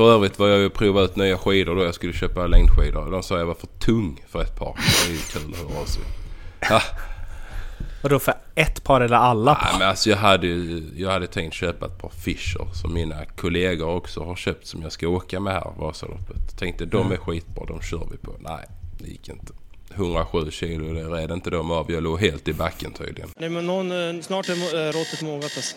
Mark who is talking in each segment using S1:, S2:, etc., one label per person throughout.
S1: För övrigt var jag ju prova ut nya skidor då jag skulle köpa längdskidor. De sa jag var för tung för ett par. Det är ju kul att höra av sig. Ja,
S2: Vadå för ett par eller alla par?
S1: nej, men alltså jag hade ju jag hade tänkt köpa ett par Fischer som mina kollegor också har köpt som jag ska åka med här Vasaloppet. Tänkte de är skitbra, de kör vi på. Nej, det gick inte. 107 kilo, det red inte de av. Jag låg helt i backen tydligen.
S3: Nej men någon, eh, snart är eh, råttet mogat alltså.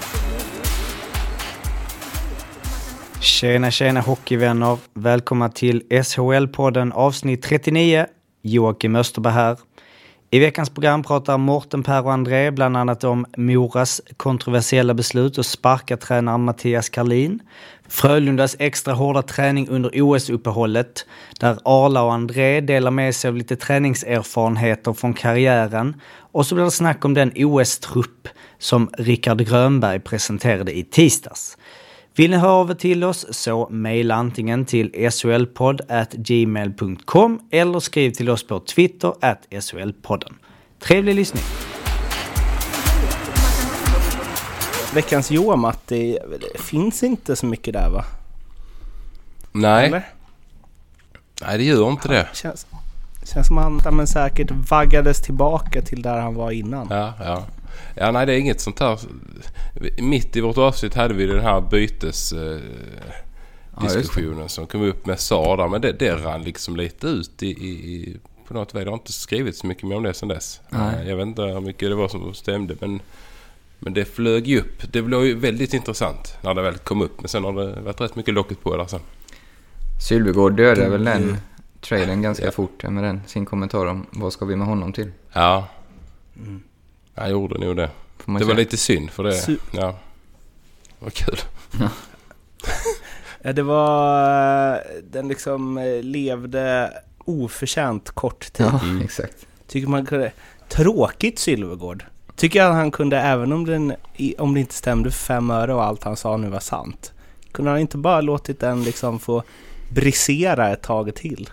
S4: Tjena tjena hockeyvänner! Välkomna till SHL-podden avsnitt 39. Joakim Österberg här. I veckans program pratar Morten, Per och André bland annat om Moras kontroversiella beslut att sparka tränaren Mattias Karlin, Frölundas extra hårda träning under OS-uppehållet, där Arla och André delar med sig av lite träningserfarenheter från karriären och så blir det snack om den OS-trupp som Rickard Grönberg presenterade i tisdags. Vill ni höra av er till oss så mejla antingen till solpodd@gmail.com eller skriv till oss på Twitter at solpodden. Trevlig lyssning!
S2: Veckans Johan Matti, det finns inte så mycket där va?
S1: Nej,
S2: Eller?
S1: nej det gör inte det.
S2: Känns, känns som han men säkert vaggades tillbaka till där han var innan.
S1: Ja, ja. Ja, nej det är inget sånt här. Mitt i vårt avsnitt hade vi den här bytes... Eh, diskussionen som kom upp med SAR där. Men det, det rann liksom lite ut i, i, på något vis. Det har inte skrivit så mycket mer om det sedan dess.
S4: Nej.
S1: Eh, Jag vet inte hur mycket det var som stämde men, men det flög ju upp. Det blev ju väldigt intressant när det väl kom upp. Men sen har det varit rätt mycket locket på där sen.
S5: Sylvegård dödade väl den traden ganska
S1: Ja.
S5: fort med den, sin kommentar om vad ska vi med honom till.
S1: Ja. Jag gjorde nog det. Det var lite synd för det.
S2: Sy-
S1: Ja. Vad kul.
S2: Ja, det var... Den liksom eh, levde oförtjänt kort tid.
S5: Ja,
S1: Mm.
S5: exakt.
S2: Tycker man kunde... Tråkigt Sylvegård. Tycker jag att han kunde, även om, den, om det inte stämde för fem öre och allt han sa nu var sant. Kunde han inte bara låtit den liksom få brisera ett tag till?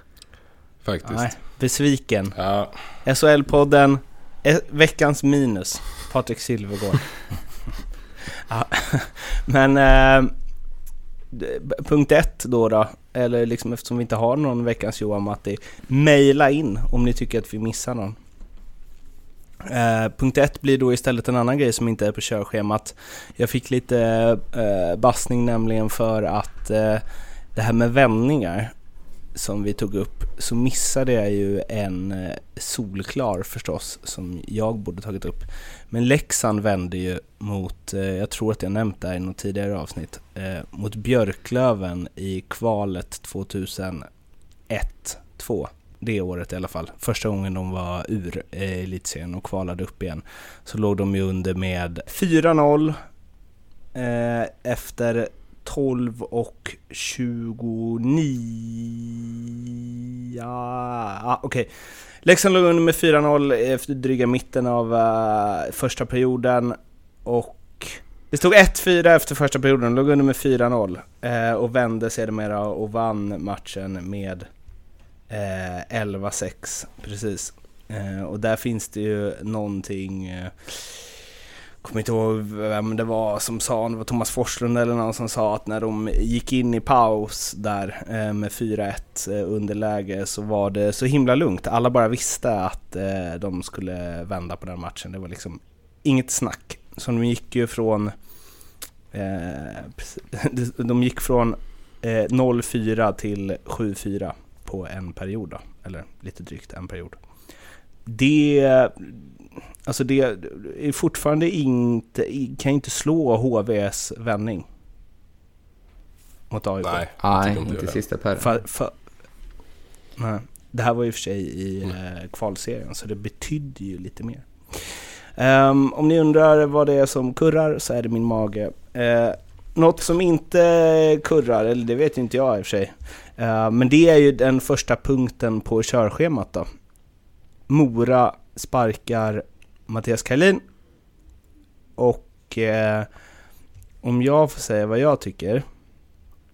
S1: Faktiskt.
S2: Nej, besviken.
S1: Ja.
S2: SHL-podden, veckans minus, Patrik Sylvegård. ja, men eh, punkt ett då då, eller liksom eftersom vi inte har någon veckans Johan Matti, mejla in om ni tycker att vi missar någon. Eh, punkt ett blir då istället en annan grej som inte är på körschemat. Jag fick lite eh, bassning nämligen för att eh, det här med vändningar som vi tog upp så missade jag ju en eh, solklar förstås som jag borde tagit upp. Men Leksand vände ju mot, eh, jag tror att jag nämnt det här i något tidigare avsnitt, eh, mot Björklöven i kvalet 2001-2. Det året i alla fall. Första gången de var ur eh, elitserien och kvalade upp igen. Så låg de ju under med 4-0 eh, efter 12 och 29... Ja, ah, okej. Leksand låg under med 4-0 efter dryga mitten av uh, första perioden och det stod 1-4 efter första perioden, låg under med 4-0 uh, eh, och vände sedermera och vann matchen med eh, uh, 11-6 precis. Och där finns det ju någonting kommer inte ihåg vem det var som sa, om det var Thomas Forslund eller någon som sa att när de gick in i paus där eh, med 4-1 eh, underläge så var det så himla lugnt. Alla bara visste att eh, de skulle vända på den matchen. Det var liksom inget snack. Så de gick ju från de gick från 0-4 till 7-4 på en period då, eller lite drygt en period. Det Alltså det är fortfarande inte, kan inte slå HVs vändning. Mot AIK.
S1: Nej.
S5: Nej,
S1: inte
S5: inte sista per.
S2: För, för, nej. Det här var och för sig i eh, kvalserien så det betydde ju lite mer. Ehm, om ni undrar vad det är som kurrar så är det min mage. Eh, något som inte kurrar, eller det vet inte jag i och för sig. Uh, men det är ju den första punkten på körschemat då. Mora sparkar Mattias Kajlin. Och uh, om jag får säga vad jag tycker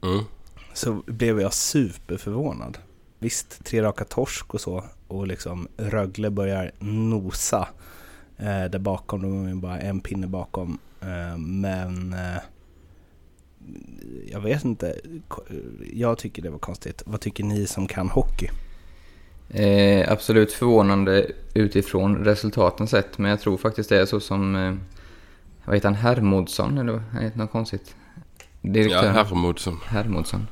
S1: Mm.
S2: så blev jag superförvånad. Visst, tre raka torsk och så och liksom Rögle börjar nosa eh, där bakom. De är bara en pinne bakom. Eh, men eh, jag vet inte. Jag tycker det var konstigt. Vad tycker ni som kan hockey?
S5: Eh, absolut förvånande utifrån resultaten sett, men jag tror faktiskt det är så som, eh, vad heter han, Hermodsson eller vad heter något konstigt?
S1: Ja, Hermodsson.
S5: Hermodsson.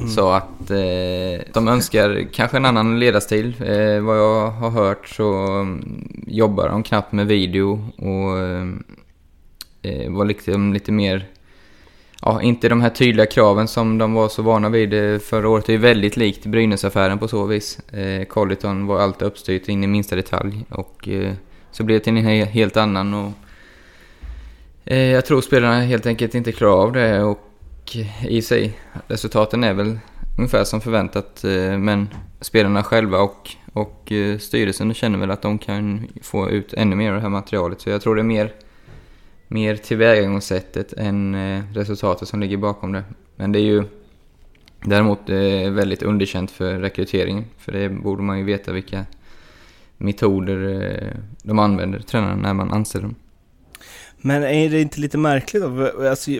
S5: Mm. Så att eh, de önskar kanske en annan ledarstil. Eh, vad jag har hört så um, jobbar de knappt med video och eh, var liksom lite mer ja, inte de här tydliga kraven som de var så vana vid eh, förra året. Det är väldigt likt Brynäsaffären på så vis. Eh, Colliton var alltid uppstyrt in i minsta detalj och eh, så blev det till en helt annan. Och, eh, jag tror spelarna helt enkelt inte klarar av det och eh, i sig, resultaten är väl ungefär som förväntat eh, men spelarna själva och, och eh, styrelsen känner väl att de kan få ut ännu mer av det här materialet. Så jag tror det är mer mer tillvägagångssättet än eh, resultatet som ligger bakom det. Men det är ju däremot eh, väldigt underkänt för rekryteringen. För det borde man ju veta vilka metoder eh, de använder, tränarna, när man anställer dem.
S2: Men är det inte lite märkligt då? Alltså,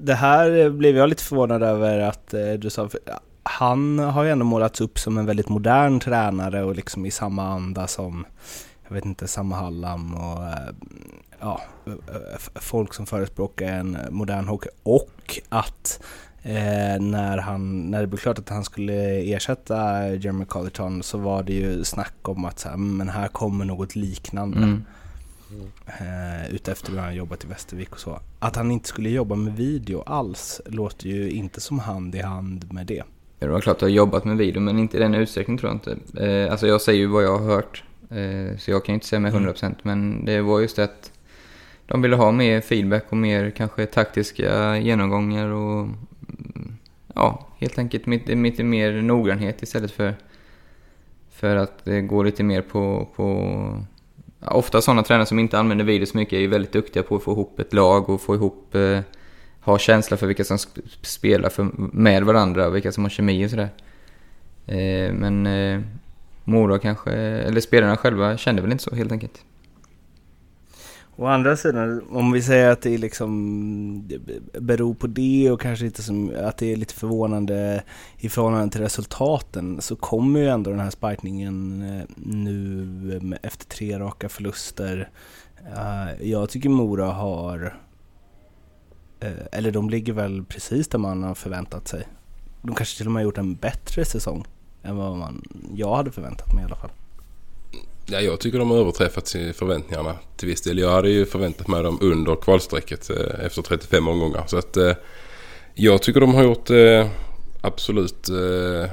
S2: det här blev jag lite förvånad över att du sa, han har ju ändå målats upp som en väldigt modern tränare och liksom i samma anda som, jag vet inte, samma Hallam och ja, folk som förespråkar en modern hockey och att eh, när, han, när det blev klart att han skulle ersätta Jeremy Colleton så var det ju snack om att så här, men här kommer något liknande. Mm. Eh, utefter hur han jobbat i Västervik och så. Att han inte skulle jobba med video alls låter ju inte som hand i hand med det.
S5: Ja, det var klart att jag har jobbat med video men inte i den utsträckningen tror jag inte. Eh, alltså jag säger ju vad jag har hört. Eh, så jag kan ju inte säga med 100% mm. men det var just det att de ville ha mer feedback och mer kanske taktiska genomgångar och ja, helt enkelt lite mer noggrannhet istället för, för att det går lite mer på, på ja, ofta sådana tränare som inte använder video så mycket är ju väldigt duktiga på att få ihop ett lag och få ihop, eh, ha känsla för vilka som spelar för, med varandra och vilka som har kemi och sådär. Eh, men eh, Mora kanske, eller spelarna själva kände väl inte så helt enkelt.
S2: Å andra sidan, om vi säger att det liksom beror på det och kanske inte som att det är lite förvånande i förhållande till resultaten så kommer ju ändå den här sparkningen eh, nu efter tre raka förluster. Eh, jag tycker Mora har, eh, eller de ligger väl precis där man har förväntat sig. De kanske till och med har gjort en bättre säsong än vad man, jag hade förväntat mig i alla fall.
S1: Ja, jag tycker de har överträffat förväntningarna till viss del. Jag hade ju förväntat mig dem under kvalstrecket eh, efter 35 omgångar. Så att eh, jag tycker de har gjort eh, absolut eh,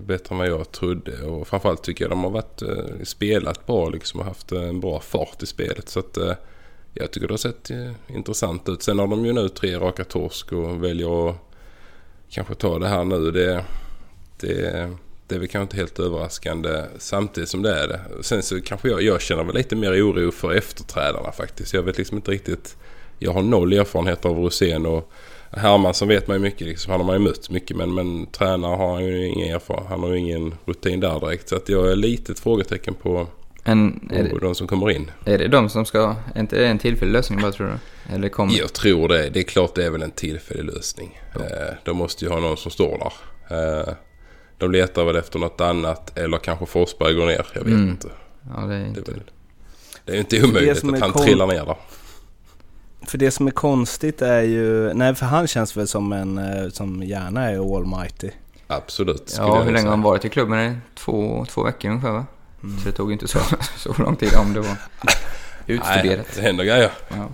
S1: bättre än vad jag trodde. Och framförallt tycker jag de har varit, eh, spelat bra liksom och haft en bra fart i spelet. Så att eh, jag tycker det har sett eh, intressant ut. Sen har de ju nu tre raka torsk och väljer att kanske ta det här nu. Det, det det är väl kanske inte helt överraskande samtidigt som det är det. Sen så kanske jag, jag känner väl lite mer oro för efterträdarna faktiskt. Jag vet liksom inte riktigt. Jag har noll erfarenhet av Rosén och Hermansson vet man ju mycket. Liksom, han har man ju mött mycket men, men tränare har han ju ingen erfarenhet. Han har ju ingen rutin där direkt. Så att jag är lite ett frågetecken på,
S5: en,
S1: är det, de som kommer in.
S5: Är det de som ska... Är inte det en tillfällig lösning bara tror du? Eller kommer...
S1: Jag tror det. Det är klart det är väl en tillfällig lösning. Ja. Eh, de måste ju ha någon som står där. Eh, de letar väl efter något annat eller kanske Forsberg går ner. Jag vet mm. inte.
S5: Ja, det, är inte...
S1: Det, är väl, det är inte omöjligt att han trillar ner där.
S2: För det som är konstigt är ju, nej för han känns väl som en eh, som gärna är almighty.
S1: Absolut.
S5: Ja, hur länge har han varit i klubben? Två, två veckor ungefär va? Mm. Så det tog inte så, så lång tid om det var utstuderat. Nej,
S1: det händer grejer.
S2: Ja.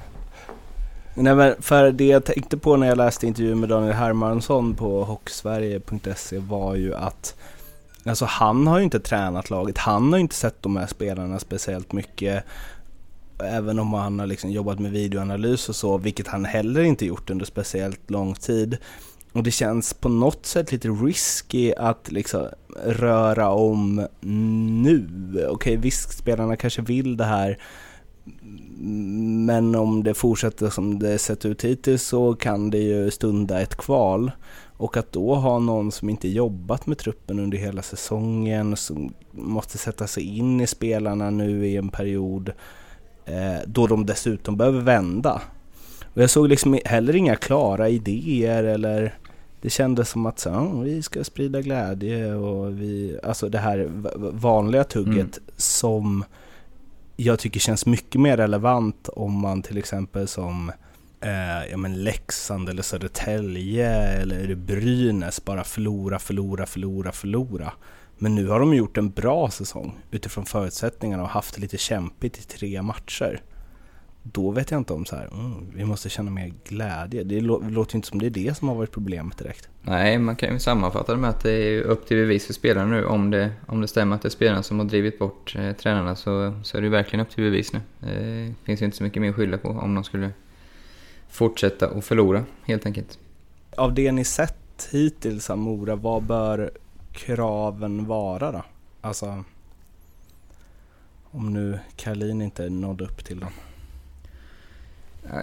S2: Nej men för det jag tänkte på när jag läste intervjun med Daniel Hermansson på hockeysverige.se var ju att Alltså han har ju inte tränat laget, han har ju inte sett de här spelarna speciellt mycket även om han har liksom jobbat med videoanalys och så, vilket han heller inte gjort under speciellt lång tid. Och det känns på något sätt lite risky att liksom röra om nu. Okej, okay, visst spelarna kanske vill det här, men om det fortsätter som det sett ut hittills så kan det ju stunda ett kval. Och att då ha någon som inte jobbat med truppen under hela säsongen, som måste sätta sig in i spelarna nu i en period eh, då de dessutom behöver vända. Och jag såg liksom heller inga klara idéer eller det kändes som att så, oh, vi ska sprida glädje och vi, alltså det här vanliga tugget mm. som jag tycker känns mycket mer relevant om man till exempel som eh, ja, men Leksand eller Södertälje eller Brynäs bara förlora, förlora, förlora, förlora. Men nu har de gjort en bra säsong utifrån förutsättningarna och haft det lite kämpigt i tre matcher. Då vet jag inte om så här, mm, vi måste känna mer glädje. Det låter inte som det är det som har varit problemet direkt.
S5: Nej, man kan ju sammanfatta det med att det är upp till bevis för spelarna nu. Om det, om det stämmer att det är spelarna som har drivit bort eh, tränarna så, så är det verkligen upp till bevis nu. Det finns ju inte så mycket mer att skylla på om de skulle fortsätta och förlora helt enkelt.
S2: Av det ni sett hittills av Mora, vad bör kraven vara då? Alltså, om nu Karlin inte nådde upp till dem.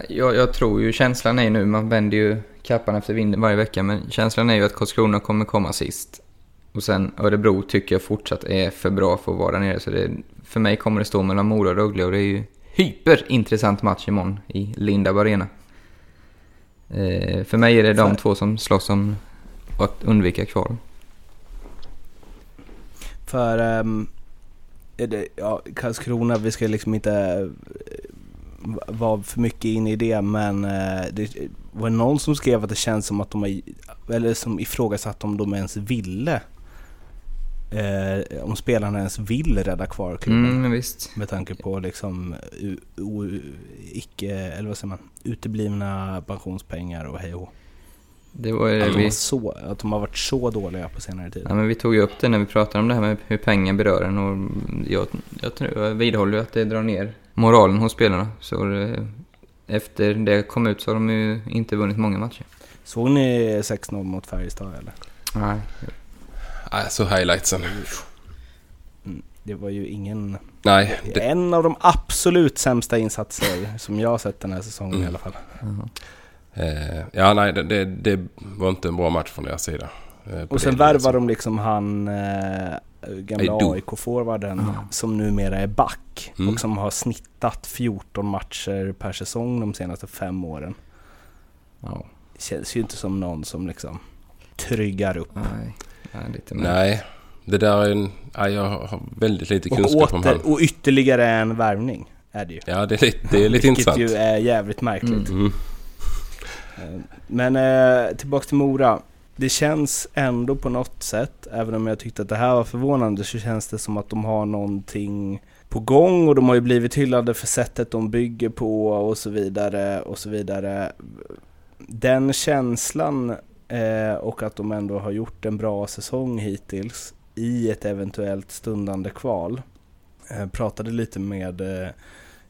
S5: Jag, jag, tror ju känslan är nu, man vänder ju kappan efter vinden varje vecka, men känslan är ju att Karlskrona kommer komma sist. Och sen Örebro tycker jag fortsatt är för bra för att vara där nere, så det, för mig kommer det stå mellan Mora och Rögle och det är ju hyperintressant match imorgon i Lindab Arena. Eh, för mig är det de två som slåss om att undvika kval.
S2: För um, det, ja, Karlskrona, vi ska liksom inte vara för mycket inne i det men uh, det var någon som skrev att det känns som att de har, eller som ifrågasatt om de ens ville Eh, om spelarna ens vill rädda kvar klubben.
S5: Mm.
S2: Med tanke på liksom u, icke, eller vad säger man, uteblivna pensionspengar och hej och
S5: det var
S2: att,
S5: vi...
S2: de så, att de har varit så dåliga på senare tid.
S5: Ja, men vi tog ju upp det när vi pratade om det här med hur pengar berör en och jag, jag, tror, jag vidhåller att det drar ner moralen hos spelarna. Så det, efter det kom ut så har de ju inte vunnit många matcher.
S2: Såg ni 6-0 mot Färjestad eller?
S5: Nej.
S1: Alltså highlightsen.
S2: Mm, det var ju ingen...
S1: Nej.
S2: Det... En av de absolut sämsta insatser som jag har sett den här säsongen mm. i alla fall.
S5: Mm.
S1: Eh, ja, nej, det, det, det, var inte en bra match från deras sida.
S2: Eh, och sen värvar de liksom han eh, gamla AIK-forwarden mm. som numera är back mm. och som har snittat 14 matcher per säsong de senaste fem åren. Ja. Det känns ju inte som någon som liksom tryggar upp.
S5: Nej, ja, lite
S1: Nej. det där är en... Ja, jag har väldigt lite kunskap åter, om
S2: han. Och ytterligare en värvning är det ju.
S1: Ja, det är lite, det är lite intressant.
S2: Vilket ju är jävligt märkligt. Mm. Eh, men eh, tillbaks till Mora. Det känns ändå på något sätt, även om jag tyckte att det här var förvånande, så känns det som att de har någonting på gång och de har ju blivit hyllade för sättet de bygger på och så vidare och så vidare. Den känslan eh, och att de ändå har gjort en bra säsong hittills i ett eventuellt stundande kval. Jag pratade lite med, eh,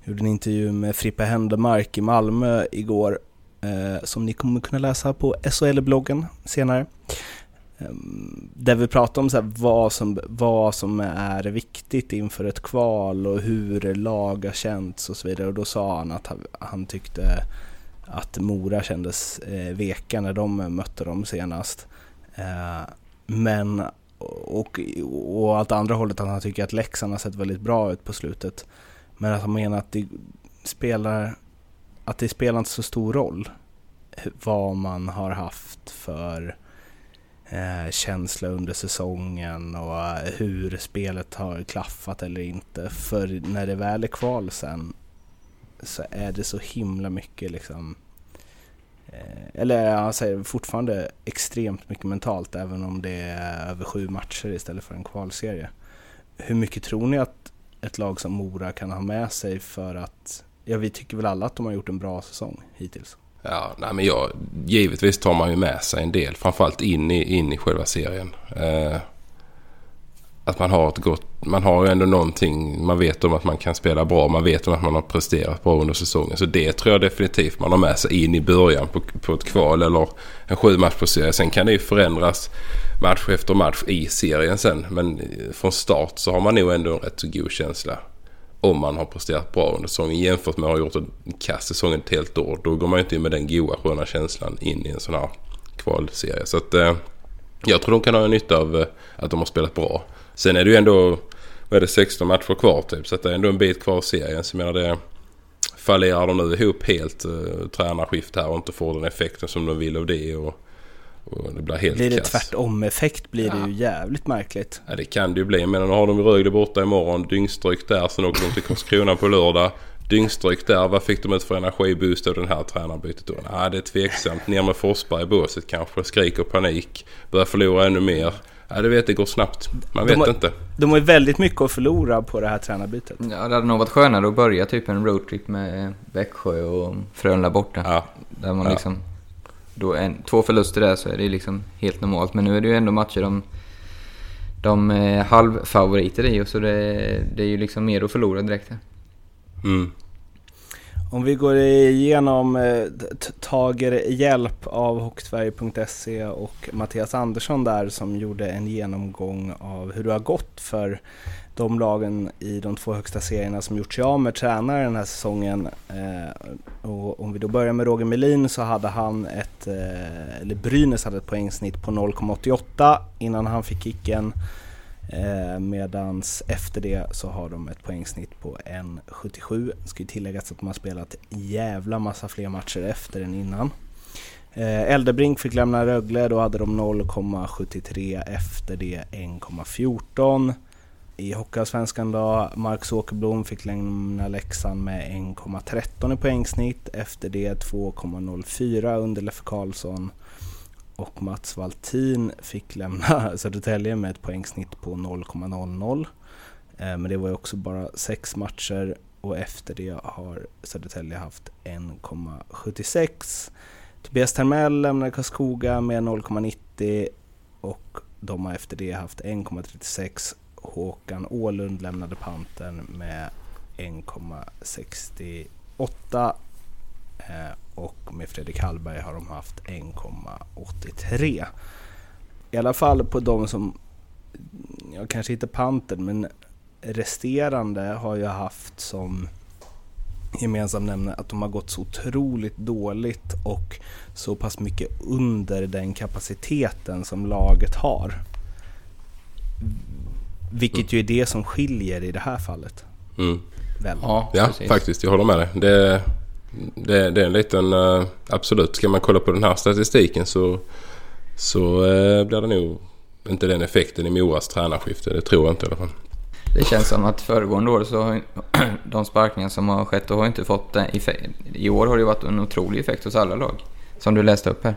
S2: gjorde en intervju med Frippe Händemark i Malmö igår Eh, som ni kommer kunna läsa på SHL-bloggen senare. Eh, där vi pratar om så vad, som, vad som är viktigt inför ett kval och hur lag har känts och så vidare. Och då sa han att han, han tyckte att Mora kändes eh, veka när de mötte dem senast. Eh, men och, och åt andra hållet att han tycker att Leksand har sett väldigt bra ut på slutet. Men att han menar att det spelar att det spelar inte så stor roll vad man har haft för eh, känsla under säsongen och eh, hur spelet har klaffat eller inte. För när det väl är kval sen så är det så himla mycket liksom eh, eller jag säger fortfarande extremt mycket mentalt även om det är över sju matcher istället för en kvalserie. Hur mycket tror ni att ett lag som Mora kan ha med sig för att ja, vi tycker väl alla att de har gjort en bra säsong hittills.
S1: Ja, nej men jag, givetvis tar man ju med sig en del, framförallt in i, in i själva serien. Eh, att man har ett gott... Man har ju ändå någonting. Man vet om att man kan spela bra. Man vet om att man har presterat bra under säsongen. Så det tror jag definitivt man har med sig in i början på, på ett kval eller en sju match på serie. Sen kan det ju förändras match efter match i serien sen. Men från start så har man nog ändå en rätt så god känsla. Om man har presterat bra under säsongen jämfört med att ha gjort en kass säsong ett helt år. Då går man ju inte in med den goa sköna känslan in i en sån här kvalserie. Så att eh, jag tror de kan ha nytta av eh, att de har spelat bra. Sen är det ju ändå, vad är det, 16 matcher kvar typ. Så att det är ändå en bit kvar i serien. Så jag menar det, fallerar de nu ihop helt eh, tränarskift här och inte får den effekten som de vill av det. Och, och det blir helt
S2: Blir det tvärtom-effekt blir det ju jävligt märkligt.
S1: Ja det kan det ju bli. Men nu har de Rögle borta imorgon. Dyngstryk där. Sen åker de till Karlskrona på lördag. Dyngstryk där. Vad fick de ut för energiboost av den här tränarbytet då? Nej, det är tveksamt. Ner med Forsberg i båset kanske. Skriker panik. Börjar förlora ännu mer. Ja, du vet, det går snabbt. Man vet
S2: de har,
S1: inte.
S2: De har ju väldigt mycket att förlora på det här tränarbytet.
S5: Ja, det hade nog varit skönare att börja typ en roadtrip med Växjö och Frölunda borta.
S1: Ja.
S5: Där man
S1: Ja.
S5: liksom... Då en, två förluster där så är det liksom helt normalt. Men nu är det ju ändå matcher de, de är halvfavoriter i och så det, det är ju liksom mer att förlora direkt här.
S1: Mm.
S2: Om vi går igenom, eh, tager hjälp av Hockeysverige.se och Mattias Andersson där som gjorde en genomgång av hur det har gått för de lagen i de två högsta serierna som gjort sig av med tränare den här säsongen. Eh, och om vi då börjar med Roger Melin så hade han ett, eh, eller Brynäs hade ett poängsnitt på 0,88 innan han fick kicken. Eh, medans efter det så har de ett poängsnitt på 1,77. Ska ju tilläggas att de har spelat jävla massa fler matcher efter än innan. Eh, Eldebrink fick lämna Rögle, då hade de 0,73 efter det 1,14. I Hockeyallsvenskan då, Marcus Åkerblom fick lämna Leksand med 1,13 i poängsnitt. Efter det 2,04 under Leffe Karlsson. Och Mats Valtin fick lämna Södertälje med ett poängsnitt på 0,00. Eh, men det var ju också bara sex matcher och efter det har Södertälje haft 1,76. Tobias Termell lämnade Karlskoga med 0,90 och de har efter det haft 1,36. Håkan Ålund lämnade Pantern med 1,68 eh, och med Fredrik Hallberg har de haft 1,83. I alla fall på de som, jag kanske inte Pantern, men resterande har ju haft som gemensam nämnare att de har gått så otroligt dåligt och så pass mycket under den kapaciteten som laget har. Vilket ju är det som skiljer i det här fallet.
S1: Mm.
S2: Väl?
S5: Ja,
S1: Ja, faktiskt. Jag håller med dig. Det, det, det är en liten... eh, absolut, ska man kolla på den här statistiken så, så eh, blir det nog inte den effekten i Moras tränarskifte. Det tror jag inte i alla fall.
S5: Det känns som att föregående år så har de sparkningar som har skett och har inte fått den effekt. I år har det varit en otrolig effekt hos alla lag. Som du läste upp här.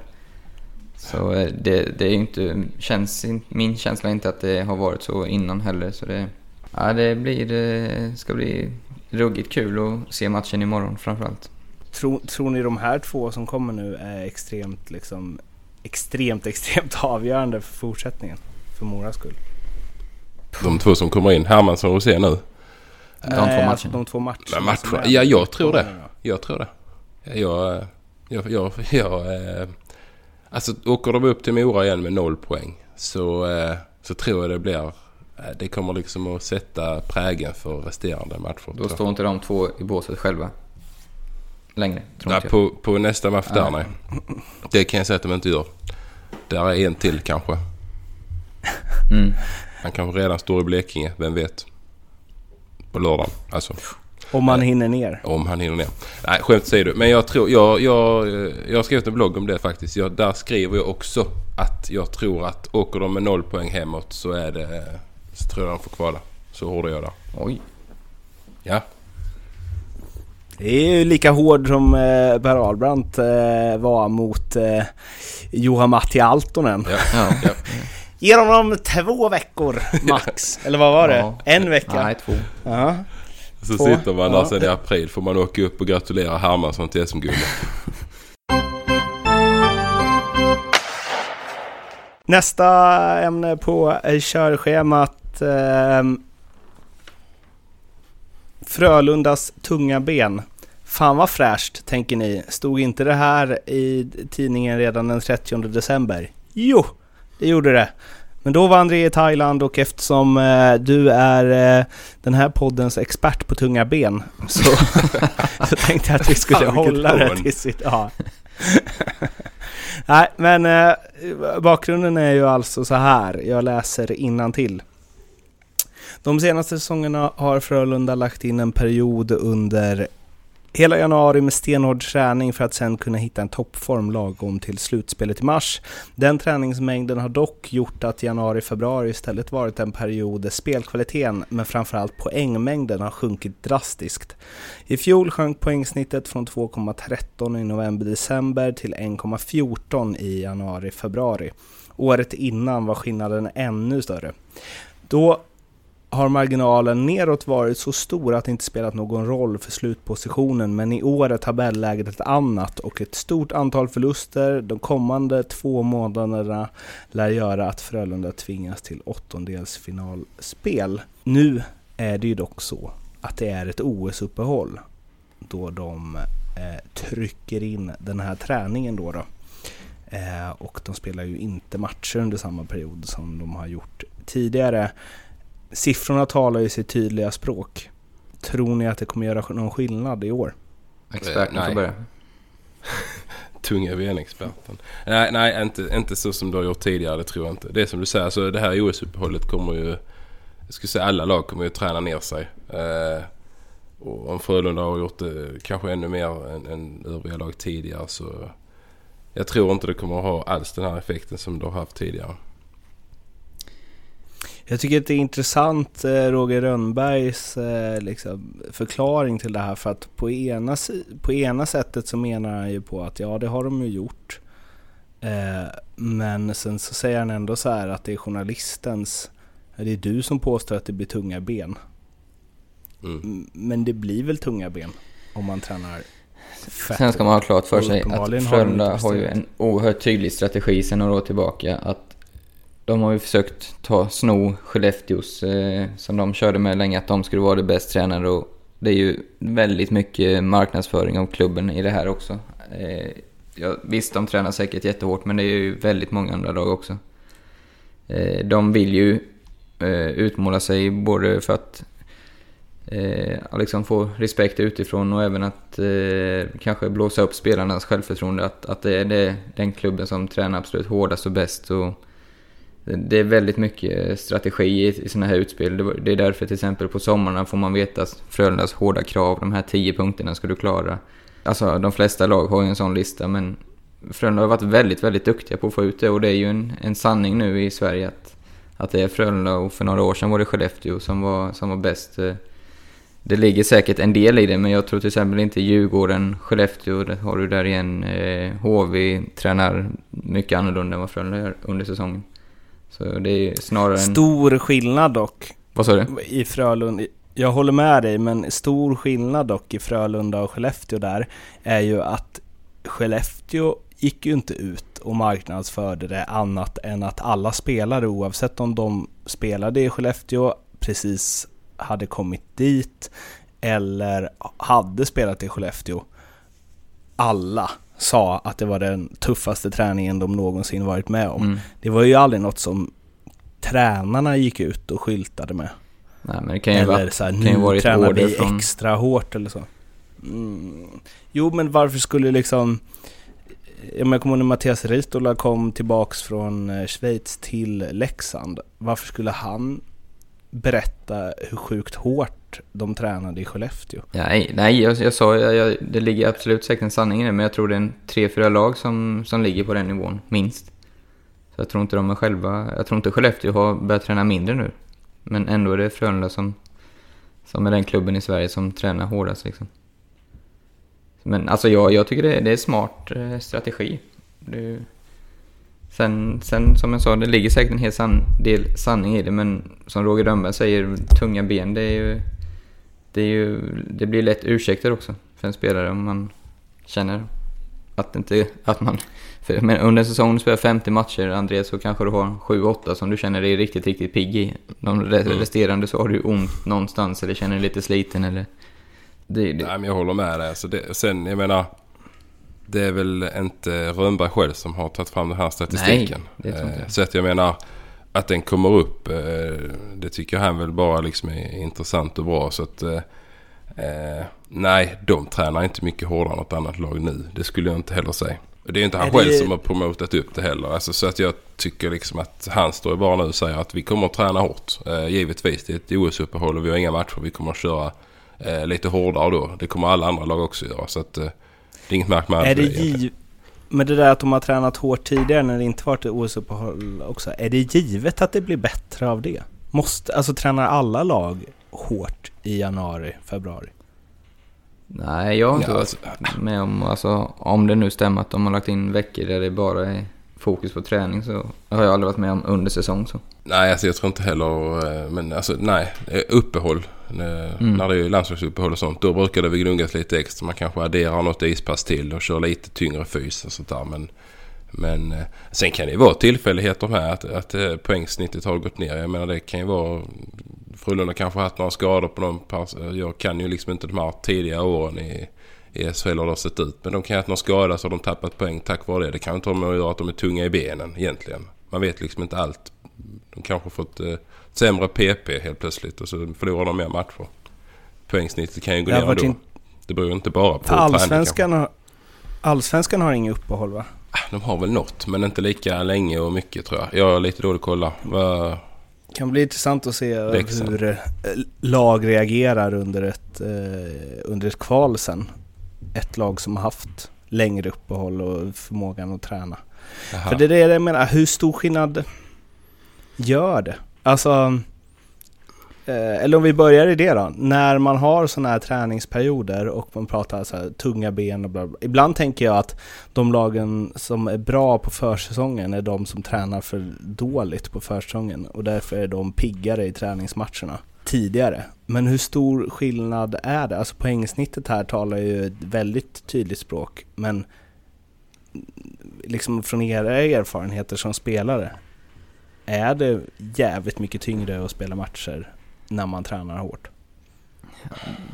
S5: Så eh, det, det är ju inte, känns, in- min känsla är inte att det har varit så innan heller. Så det, ja, det blir, det ska bli ruggigt kul att se matchen imorgon framförallt.
S2: Tror, tror ni de här två som kommer nu är extremt, liksom, extremt, extremt avgörande för fortsättningen? För Moras skull?
S1: De två som kommer in, Hermansson och Rosén nu.
S5: De två
S2: alltså
S5: matcherna.
S2: de två matcherna. Är.
S1: ja jag tror det. Jag tror det. Jag, jag, jag, jag, eh, alltså åker de upp till Mora igen med noll poäng så, eh, så tror jag det blir... eh, Det kommer liksom att sätta prägen för resterande matcher.
S5: Då står inte de två i båset själva. Längre, tror
S1: Nej, på, på nästa match där nej. Det kan jag säga att de inte gör. Där är en till kanske.
S5: Mm.
S1: Han kanske redan står i Blekinge, vem vet? På lördagen alltså.
S2: Om man hinner ner.
S1: Om han hinner ner. Nej, skämt åsido. Men jag tror... Jag, jag, jag har skrivit en blogg om det faktiskt. Jag, där skriver jag också att jag tror att åker de med noll poäng hemåt så är det... Så tror jag de får kvala. Så hård är jag där.
S5: Oj.
S1: Ja.
S2: Det är ju lika hård som eh, Per Ahlbrandt eh, var mot eh, Juha Matti Altonen.
S1: Ja.
S5: Ja.
S1: ja.
S2: Ge honom två veckor max. Eller vad var det?
S5: Ja.
S2: En vecka?
S5: Nej, två.
S2: Ja.
S1: Så
S2: Två.
S1: sitter man där
S2: Ja.
S1: sen i april får man åka upp och gratulera Hermansson till SM-guldet.
S2: Nästa ämne på körschemat eh, Frölundas tunga ben. Fan vad fräscht, tänker ni. Stod inte det här i tidningen redan den 30 december? Jo, det gjorde det. Men då var André i Thailand och eftersom eh, du är eh, den här poddens expert på tunga ben så, så tänkte jag att vi skulle
S1: vilket
S2: hålla det
S1: hån.
S2: till sitt... Ja. Nej, men eh, bakgrunden är ju alltså så här. Jag läser till. De senaste säsongerna har Frölunda lagt in en period under hela januari med stenhård träning för att sen kunna hitta en toppform lagom till slutspelet i mars. Den träningsmängden har dock gjort att januari-februari istället varit en period där spelkvaliteten, men framförallt poängmängden, har sjunkit drastiskt. I fjol sjönk poängsnittet från 2,13 i november-december till 1,14 i januari-februari. Året innan var skillnaden ännu större. Då har marginalen neråt varit så stor att det inte spelat någon roll för slutpositionen men i år är tabelläget ett annat och ett stort antal förluster de kommande två månaderna lär göra att Frölunda tvingas till åttondelsfinalspel. Nu är det ju dock så att det är ett OS-uppehåll då de eh, trycker in den här träningen då. då. Eh, och de spelar ju inte matcher under samma period som de har gjort tidigare. Siffrorna talar ju sitt tydliga språk. Tror ni att det kommer göra någon skillnad i år?
S5: Experten
S1: nej.
S5: får börja.
S1: Tunga ben-experten. Nej, nej inte, inte så som du har gjort tidigare. Det tror jag inte. Det är som du säger. Alltså, det här OS-uppehållet kommer ju... Jag skulle säga alla lag kommer ju träna ner sig. Eh, och om Frölunda har gjort det kanske ännu mer än, än övriga lag tidigare så... Jag tror inte det kommer att ha alls den här effekten som du har haft tidigare.
S2: Jag tycker att det är intressant, eh, Roger Rönnbergs eh, liksom, förklaring till det här. För att på ena, på ena sättet så menar han ju på att ja, det har de ju gjort. Eh, men sen så säger han ändå så här att det är journalistens... Det är du som påstår att det blir tunga ben.
S1: Mm.
S2: Men det blir väl tunga ben om man tränar fett
S5: Sen ska man ha klart för sig att Frölunda har ju en oerhört tydlig strategi sedan några år tillbaka. Att de har ju försökt ta sno Skellefteås, eh, som de körde med länge, att de skulle vara det bäst tränade. Och det är ju väldigt mycket marknadsföring av klubben i det här också. Eh, ja, visst, de tränar säkert jättehårt, men det är ju väldigt många andra lag också. Eh, de vill ju eh, utmåla sig både för att eh, liksom få respekt utifrån och även att eh, kanske blåsa upp spelarnas självförtroende. Att, att det är det, den klubben som tränar absolut hårdast och bäst. Och det är väldigt mycket strategi i, i sådana här utspel. Det, det är därför till exempel på sommarna får man veta Frölundas hårda krav, de här tio punkterna ska du klara. Alltså de flesta lag har ju en sån lista men Frölunda har varit väldigt, väldigt duktiga på att få ut det och det är ju en, en sanning nu i Sverige att, att det är Frölunda och för några år sedan var det Skellefteå som var, som var bäst. Eh, det ligger säkert en del i det, men jag tror till exempel inte Djurgården, Skellefteå, det har du där igen. Eh, HV tränar mycket annorlunda än vad Frölunda gör under säsongen. Så det är snarare en...
S2: Stor skillnad dock
S5: Vad sa du?
S2: i Frölunda. Jag håller med dig, men stor skillnad dock i Frölunda och Skellefteå där är ju att Skellefteå gick ju inte ut och marknadsförde det annat än att alla spelare oavsett om de spelade i Skellefteå precis hade kommit dit eller hade spelat i Skellefteå. Alla sa att det var den tuffaste träningen de någonsin varit med om.
S5: Mm.
S2: Det var ju aldrig något som tränarna gick ut och skyltade med.
S5: Nej, men det kan ju
S2: Eller
S5: vara,
S2: så här,
S5: kan ju
S2: nu
S5: ett
S2: tränar vi
S5: från...
S2: extra hårt eller så. Mm. Jo men varför skulle liksom... Jag kommer ihåg när Mattias Ritola kom tillbaks från eh, Schweiz till Leksand. Varför skulle han berätta hur sjukt hårt de tränade i Skellefteå?
S5: Nej, nej jag, jag sa jag, jag, det ligger absolut säkert en sanning i det, men jag tror det är en tre, fyra lag som, som ligger på den nivån, minst. Så jag tror inte de är själva... Jag tror inte Skellefteå har börjat träna mindre nu. Men ändå är det Frölunda som, som är den klubben i Sverige som tränar hårdast liksom. Men alltså jag, jag tycker det, är- det är smart eh, strategi. Det, sen, sen som jag sa, det ligger säkert en hel san, del sanning i det, men som Roger Rönnberg säger, tunga ben, det är ju... Det, är ju, det blir lätt ursäkter också för en spelare om man känner att inte, att man, för, men under en säsong du spelar 50 matcher, Andreas, så kanske du har 7-8 som du känner dig riktigt, riktigt pigg i. De
S1: Mm.
S5: resterande så har du ont någonstans eller känner dig lite sliten eller... Det, det,
S1: Nej, men jag håller med dig. Alltså det, sen, jag menar... Det är väl inte Rönnberg själv som har tagit fram den här statistiken.
S5: Nej, det tror inte jag.
S1: Eh, Så att jag menar att den kommer upp, eh, det tycker han väl bara liksom är intressant och bra. Så att... eh, nej, de tränar inte mycket hårdare än något annat lag nu. Det skulle jag inte heller säga. Och det är inte han
S2: Är det-
S1: själv som har promotat upp det heller. Alltså, så att jag tycker liksom att han står bara nu och säger att vi kommer att träna hårt. Eh, givetvis, det är ett OS-uppehåll och vi har inga matcher. Vi kommer att köra eh, lite hårdare då. Det kommer alla andra lag också göra. Så att, det är inget märkvärdigt
S2: Är det giv... Men det där att de har tränat hårt tidigare när det inte varit ett OS-uppehåll också. Är det givet att det blir bättre av det? Måste, alltså tränar alla lag hårt i januari, februari?
S5: nej, jag har inte
S1: Ja,
S5: varit
S1: alltså,
S5: med om, alltså om det nu stämmer att de har lagt in veckor där det bara är fokus på träning så har jag aldrig varit med om under säsong så.
S1: nej, alltså jag tror inte heller... eh, Men alltså nej, eh, uppehåll. eh,
S5: Mm.
S1: När det är landslagsuppehåll och sånt. Då brukar det väl gnuggas lite extra. Man kanske adderar något ispass till och kör lite tyngre fys och sånt där. Men, men sen kan det ju vara tillfälligheter med att, att poängsnittet har gått ner. Jag menar det kan ju vara... Frölunda kanske har haft några skador på någon. Jag kan ju liksom inte de här tidiga åren i, i SHL hur det har sett ut. Men de kan ju ha haft någon skada så har de tappat poäng tack vare det. Det kan inte ha med att göra att de är tunga i benen egentligen. Man vet liksom inte allt. De kanske har fått eh, sämre PP helt plötsligt och så förlorar de mer matcher. Poängsnittet kan ju gå
S2: Det har
S1: ner ändå.
S2: in-
S1: Det beror ju inte bara på
S2: allsvenskan har, allsvenskan har inget uppehåll va?
S1: De har väl något men inte lika länge och mycket tror jag. Jag har lite dålig kolla. Vad-
S2: kan bli intressant att se
S1: Leksand.
S2: hur eh, lag reagerar under ett, eh, under ett kval sen. Ett lag som har haft längre uppehåll och förmågan att träna.
S1: Jaha.
S2: För det är det jag menar, hur stor skillnad gör det? Alltså, eh, eller om vi börjar i det då. När man har sådana här träningsperioder och man pratar så här, tunga ben och bla bla. Ibland tänker jag att de lagen som är bra på försäsongen är de som tränar för dåligt på försäsongen och därför är de piggare i träningsmatcherna tidigare. Men hur stor skillnad är det? Alltså poängsnittet här talar ju ett väldigt tydligt språk men liksom från era erfarenheter som spelare, är det jävligt mycket tyngre att spela matcher när man tränar hårt?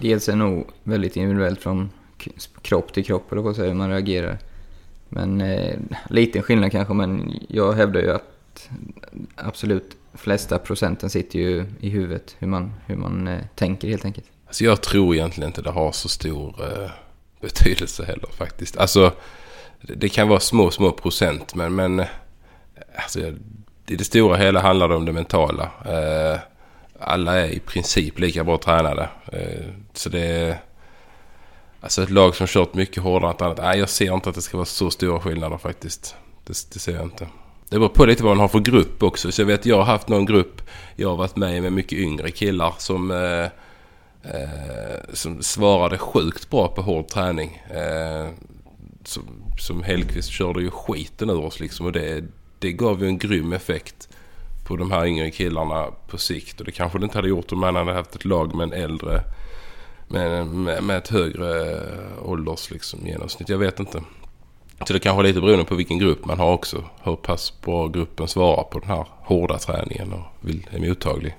S5: Dels är det nog väldigt individuellt från kropp till kropp eller vad säga, hur man reagerar. Men eh, liten skillnad kanske, men jag hävdar ju att absolut flesta procenten sitter ju i huvudet. Hur man, hur man eh, tänker helt enkelt.
S1: Alltså jag tror egentligen inte det har så stor eh, betydelse heller faktiskt. Alltså det, det kan vara små, små procent men, men eh, alltså, i det stora hela handlar det om det mentala. Eh, alla är i princip lika bra tränade. Eh, så det är... Alltså ett lag som kört mycket hårdare än ett annat. Nej, jag ser inte att det ska vara så stora skillnader faktiskt. Det, det ser jag inte. Det beror på lite vad man har för grupp också. Så jag vet, jag har haft någon grupp jag har varit med i med mycket yngre killar som... Eh, eh, som svarade sjukt bra på hård träning. Eh, som, som Hellqvist körde ju skiten ur oss liksom och det, det gav ju en grym effekt på de här yngre killarna på sikt. Och det kanske det inte hade gjort om man hade haft ett lag med en äldre med, med, med ett högre ålders liksom, genomsnitt. Jag vet inte. Så det kanske är lite beroende på vilken grupp man har också. Hur pass bra gruppen svarar på den här hårda träningen och vill, är mottaglig.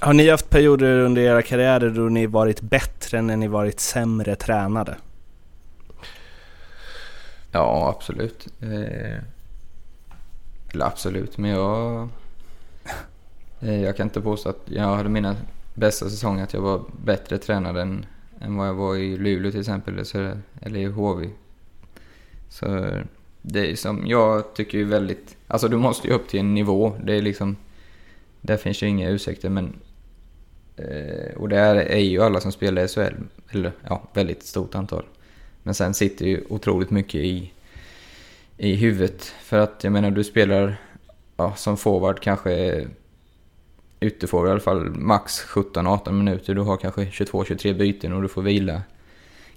S2: Har ni haft perioder under era karriärer då ni varit bättre när ni varit sämre tränade?
S5: Ja, absolut. Eh, eller absolut, men jag... Eh, jag kan inte påstå att jag hade mina bästa säsonger att jag var bättre tränad än, än vad jag var i Luleå till exempel, eller i HV. Så det är som, jag tycker ju väldigt... Alltså du måste ju upp till en nivå. Det är liksom... Där finns ju inga ursäkter, men... Eh, och det är, är ju alla som spelar i SHL, eller ja, väldigt stort antal. Men sen sitter ju otroligt mycket i, i huvudet. För att jag menar, du spelar ja, som forward kanske uteforward i alla fall max 17-18 minuter. Du har kanske 22-23 byten och du får vila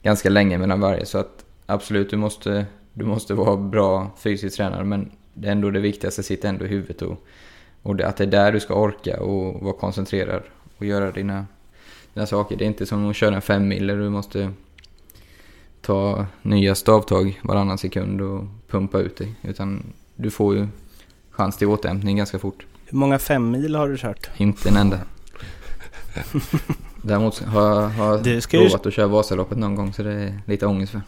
S5: ganska länge mellan varje. Så att absolut, du måste, du måste vara bra fysiskt tränare. Men det är ändå det viktigaste sitter ändå i huvudet. Och, och det, att det är där du ska orka och vara koncentrerad och göra dina, dina saker. Det är inte som att köra en femmil där du måste ta nya stavtag varannan sekund och pumpa ut dig. Utan du får ju chans till återhämtning ganska fort.
S2: Hur många fem mil har du kört?
S5: Inte en enda. Däremot har jag har
S2: Du ska ju-
S5: att köra Vasaloppet någon gång så det är lite ångest för.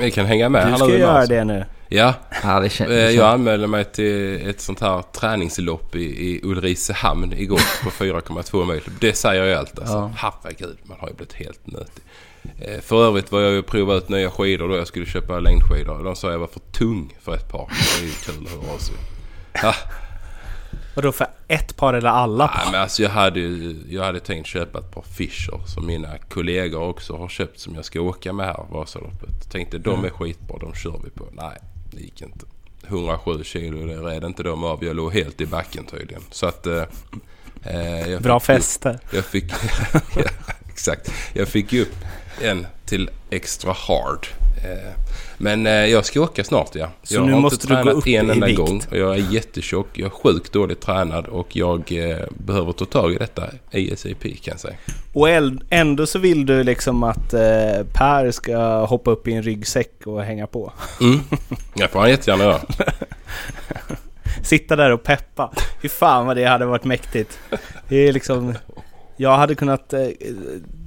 S1: Vi kan hänga med.
S2: Du ska göra det nu.
S1: Ja,
S5: Ja, det känns,
S1: eh, jag anmälde mig till ett sånt här träningslopp i, i Ulricehamn igår på 4,2 mil. Det säger ju allt alltså.
S5: Ja.
S1: Herregud, man har ju blivit helt nötig. Eh, För övrigt var jag ju prova ut nya skidor då. Jag skulle köpa längdskidor. De sa jag var för tung för ett par. Det är ju kul att höra av sig. Ja,
S2: Vadå för ett par eller alla par?
S1: Nej, men alltså jag hade ju jag hade tänkt köpa ett par Fischer som mina kollegor också har köpt som jag ska åka med här Vasaloppet. Tänkte de är skitbra, de kör vi på. Nej, det gick inte. 107 kilo, det red inte de av. Jag låg helt i backen tydligen. Så att... Eh, eh,
S2: Bra fäste.
S1: Jag fick... ja, exakt. Jag fick ju upp en till extra hard. Eh, men eh, jag ska åka snart ja.
S2: Så
S1: jag
S2: nu
S1: har
S2: måste
S1: inte
S2: du gå
S1: tränat
S2: upp
S1: en enda gång. Och jag är jättetjock. Jag är sjukt dåligt tränad och jag eh, behöver ta tag i detta ASAP kan jag säga.
S2: Och ändå så vill du liksom att Per ska hoppa upp i en ryggsäck och hänga på.
S1: Mm. Jag får han jättegärna göra.
S2: Sitta där och peppa. Fy fan vad det hade varit mäktigt. Det är liksom... Jag hade kunnat, eh,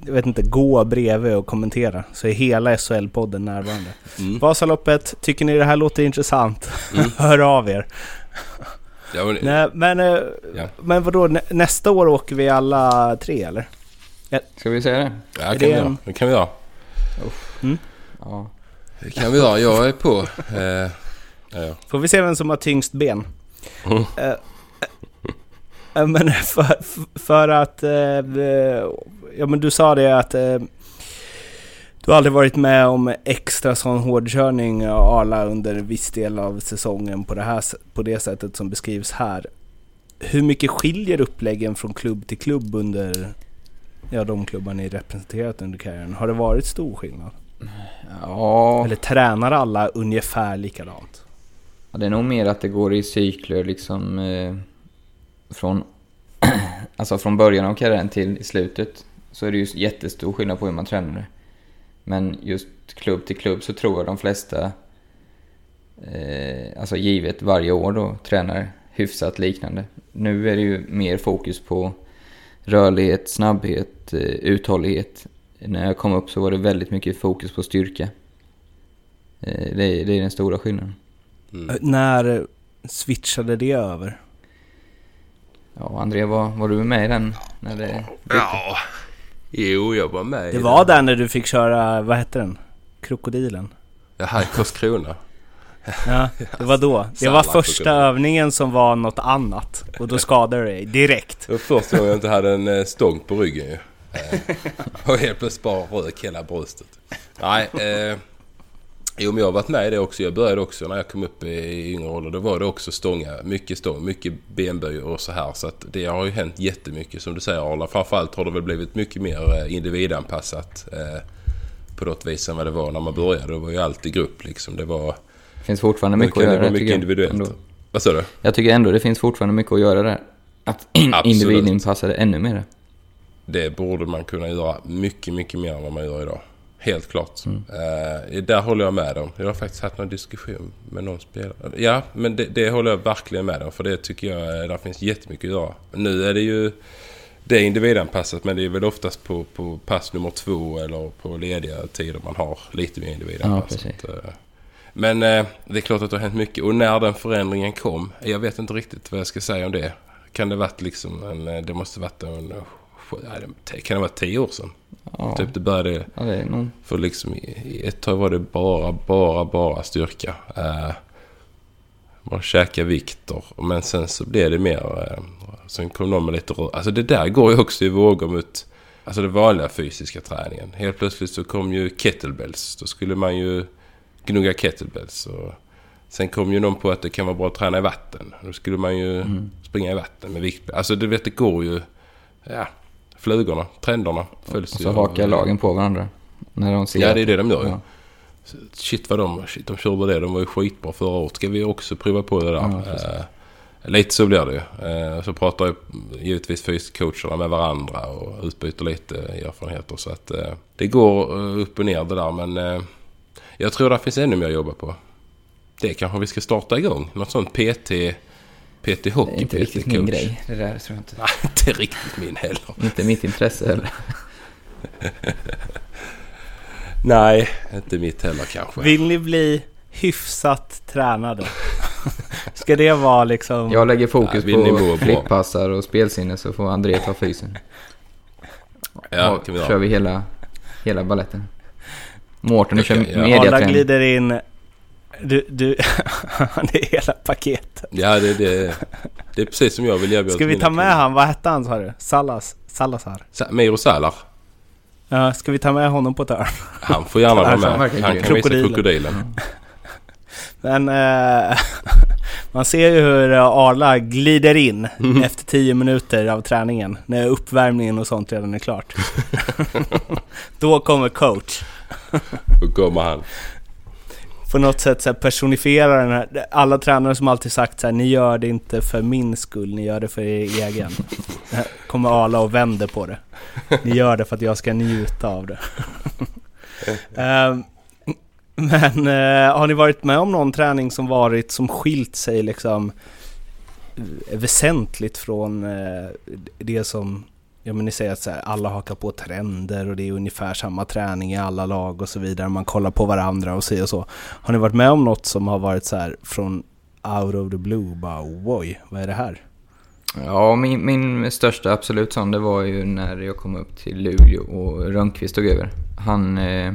S2: jag vet inte, gå bredvid och kommentera. Så är hela SHL-podden närvarande.
S1: Mm.
S2: Vasaloppet, tycker ni det här låter intressant?
S1: Mm.
S2: Hör av er.
S1: Ja, men,
S2: Nej, men, eh,
S1: Ja.
S2: men vadå, nä- nästa år åker vi alla tre eller?
S5: Ska vi säga det?
S1: ja, kan
S2: det
S1: vi
S2: en-
S1: Det kan vi göra.
S5: Ja.
S1: Det kan vi göra. Jag är på. Eh, ja.
S2: Får vi se vem som har tyngst ben.
S1: Mm.
S2: Eh, men för, för att... eh, eh, ja men du sa det att... eh, du har aldrig varit med om extra sån hårdkörning av Arla under viss del av säsongen på det, här, på det sättet som beskrivs här. Hur mycket skiljer uppläggen från klubb till klubb under ja, de klubbar ni representerat under karriären? Har det varit stor skillnad?
S5: Ja,
S2: Eller tränar alla ungefär likadant?
S5: Ja, det är nog mer att det går i cykler liksom eh, från, alltså från början av karriären till i slutet. Så är det ju jättestor skillnad på hur man tränar. Men just klubb till klubb så tror jag de flesta, eh, alltså givet varje år då, tränar hyfsat liknande. Nu är det ju mer fokus på rörlighet, snabbhet, eh, uthållighet. När jag kom upp så var det väldigt mycket fokus på styrka. Eh, det, är, det är den stora skillnaden.
S2: Mm. När switchade det över?
S5: Ja, André, var, var du med i den? När det
S1: ja. Jo, jag var med i
S2: Det var där när du fick köra, vad hette den? Krokodilen?
S1: Här i Karlskrona.
S2: Ja, det var då. Det var första
S1: krokodil.
S2: övningen som var något annat. Och då skadade du dig direkt.
S1: Det var första gången jag inte hade en eh, stång på ryggen ju. Eh, och helt plötsligt bara rök hela bröstet. Nej, eh, jo men jag har varit med i det också. Jag började också när jag kom upp i, yngre ålder. Då var det också stånga. Mycket stång, mycket benböj och så här. Så att det har ju hänt jättemycket som du säger Arla. Framförallt har det väl blivit mycket mer eh, individanpassat. Eh, på något vis än vad det var när man började. Det var ju allt i grupp liksom. Det var...
S5: finns fortfarande mycket att
S1: det
S5: göra
S1: vara
S5: där,
S1: mycket individuellt. Vad sa du?
S5: Jag tycker ändå det finns fortfarande mycket att göra där. Att in,
S1: Absolut.
S5: individinpassa det ännu mer.
S1: Det borde man kunna göra mycket, mycket mer än vad man gör idag. Helt klart. Eh, där håller jag med dem. Jag har faktiskt haft någon diskussion med någon spelare. Ja, men det, det håller jag verkligen med om. För det tycker jag, eh, där finns jättemycket att göra. Nu är det ju... Det är individanpassat men det är väl oftast på, på pass nummer två eller på lediga tider man har lite mer individanpassat.
S5: precis.
S1: Eh, men eh, det är klart att det har hänt mycket. Och när den förändringen kom, jag vet inte riktigt vad jag ska säga om det. Kan det varit liksom en, det måste varit en, ja, kan det vara tio år sedan?
S5: Ja,
S1: Typ det började
S5: ja det nog...
S1: för liksom i, ett tag var det bara, bara, bara styrka. Eh, man käka vikter. Men sen så blev det mer... Eh, sen kom någon med lite rö- Alltså det där går ju också i vågor mot... Alltså den vanliga fysiska träningen. Helt plötsligt så kom ju kettlebells. Då skulle man ju gnugga kettlebells. Och sen kom ju någon på att det kan vara bra att träna i vatten. Då skulle man ju springa i vatten med vikt. Alltså du vet det går ju... Ja, flugorna, trenderna följs
S5: Och
S1: ju
S5: så
S1: av-
S5: hakar lagen på varandra. När de ser
S1: Ja, det är det de gör ju.
S5: Ja.
S1: Shit vad de, shit, de körde det. De var ju skitbra förra året. Ska vi också prova på det där?
S5: Ja.
S1: Eh, Lite så blir det ju. Eh, så pratar ju givetvis fyscoacherna med varandra och utbyter lite erfarenheter. Så att eh, det går eh, upp och ner det där. Men eh, jag tror det finns ännu mer att jobba på. Det kanske vi ska starta igång. Något sånt PT... PT Hockey,
S5: Det är inte
S1: PT
S5: riktigt min grej. Det där tror jag inte.
S1: Nej, inte riktigt min heller.
S5: Inte mitt intresse heller.
S1: Nej, inte mitt heller kanske.
S2: Vill ni bli hyfsat tränade? Ska det vara liksom...
S5: Jag lägger fokus
S1: Ja, vill ni må
S5: på flippassar och spelsinne så får André ta fysen.
S1: Ja,
S5: Och
S1: kan vi
S5: kör
S1: göra.
S5: vi hela, hela balletten. Mårten, du kör
S1: ja.
S2: Arla
S5: mediaträning.
S2: glider in... Du, du... det är hela paketet.
S1: Ja, det, det, det är precis som jag vill erbjuda
S2: Ska vi ta med han? Vad hette han sa du? Sallas? Salazar?
S1: Sa- Miro Salar.
S2: Ja, ska vi ta med honom på ett hörn?
S1: Han får gärna vara med. Han kan visa
S2: Krokodilen. Men eh, man ser ju hur eh, Arla glider in efter 10 minuter av träningen. När uppvärmningen och sånt redan är klart. Då kommer coach.
S1: Då kommer han.
S2: På något sätt så personifiera den här. Alla tränare som alltid sagt så här, ni gör det inte för min skull, ni gör det för er egen. Kommer Arla och vänder på det. Ni gör det för att jag ska njuta av det. Ehm, Men eh, har ni varit med om någon träning som varit som skilt sig liksom eh, väsentligt från eh, det som Ja men ni säger att så här, alla hakar på trender och det är ungefär samma träning i alla lag och så vidare. Man kollar på varandra och så och så. Har ni varit med om något som har varit så här från out of the blue? Bara oj, vad är det här?
S5: Ja, min, min största absolut sån det var ju när jag kom upp till Luleå och Rönnqvist tog över. Han eh,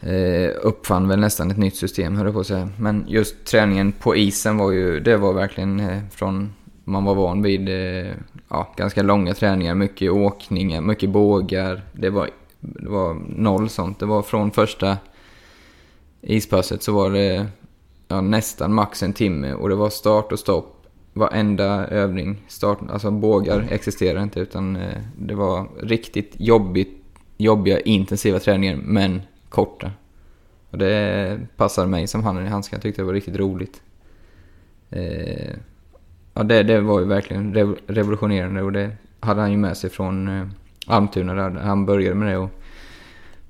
S5: eh, uppfann väl nästan ett nytt system, höll jag på att säga. Men just träningen på isen var ju, det var verkligen eh, från man var van vid eh, ja, ganska långa träningar, mycket åkningar, mycket bågar. Det var, det var noll sånt. Det var från första ispasset så var det ja, nästan max en timme och det var start och stopp varenda övning. Start, alltså bågar existerar inte utan eh, det var riktigt jobbigt, jobbiga intensiva träningar men korta. Och det passade mig som handen i handsken. Jag tyckte det var riktigt roligt. Eh, ja, det, det var ju verkligen revolutionerande och det hade han ju med sig från eh, Almtuna där han började med det och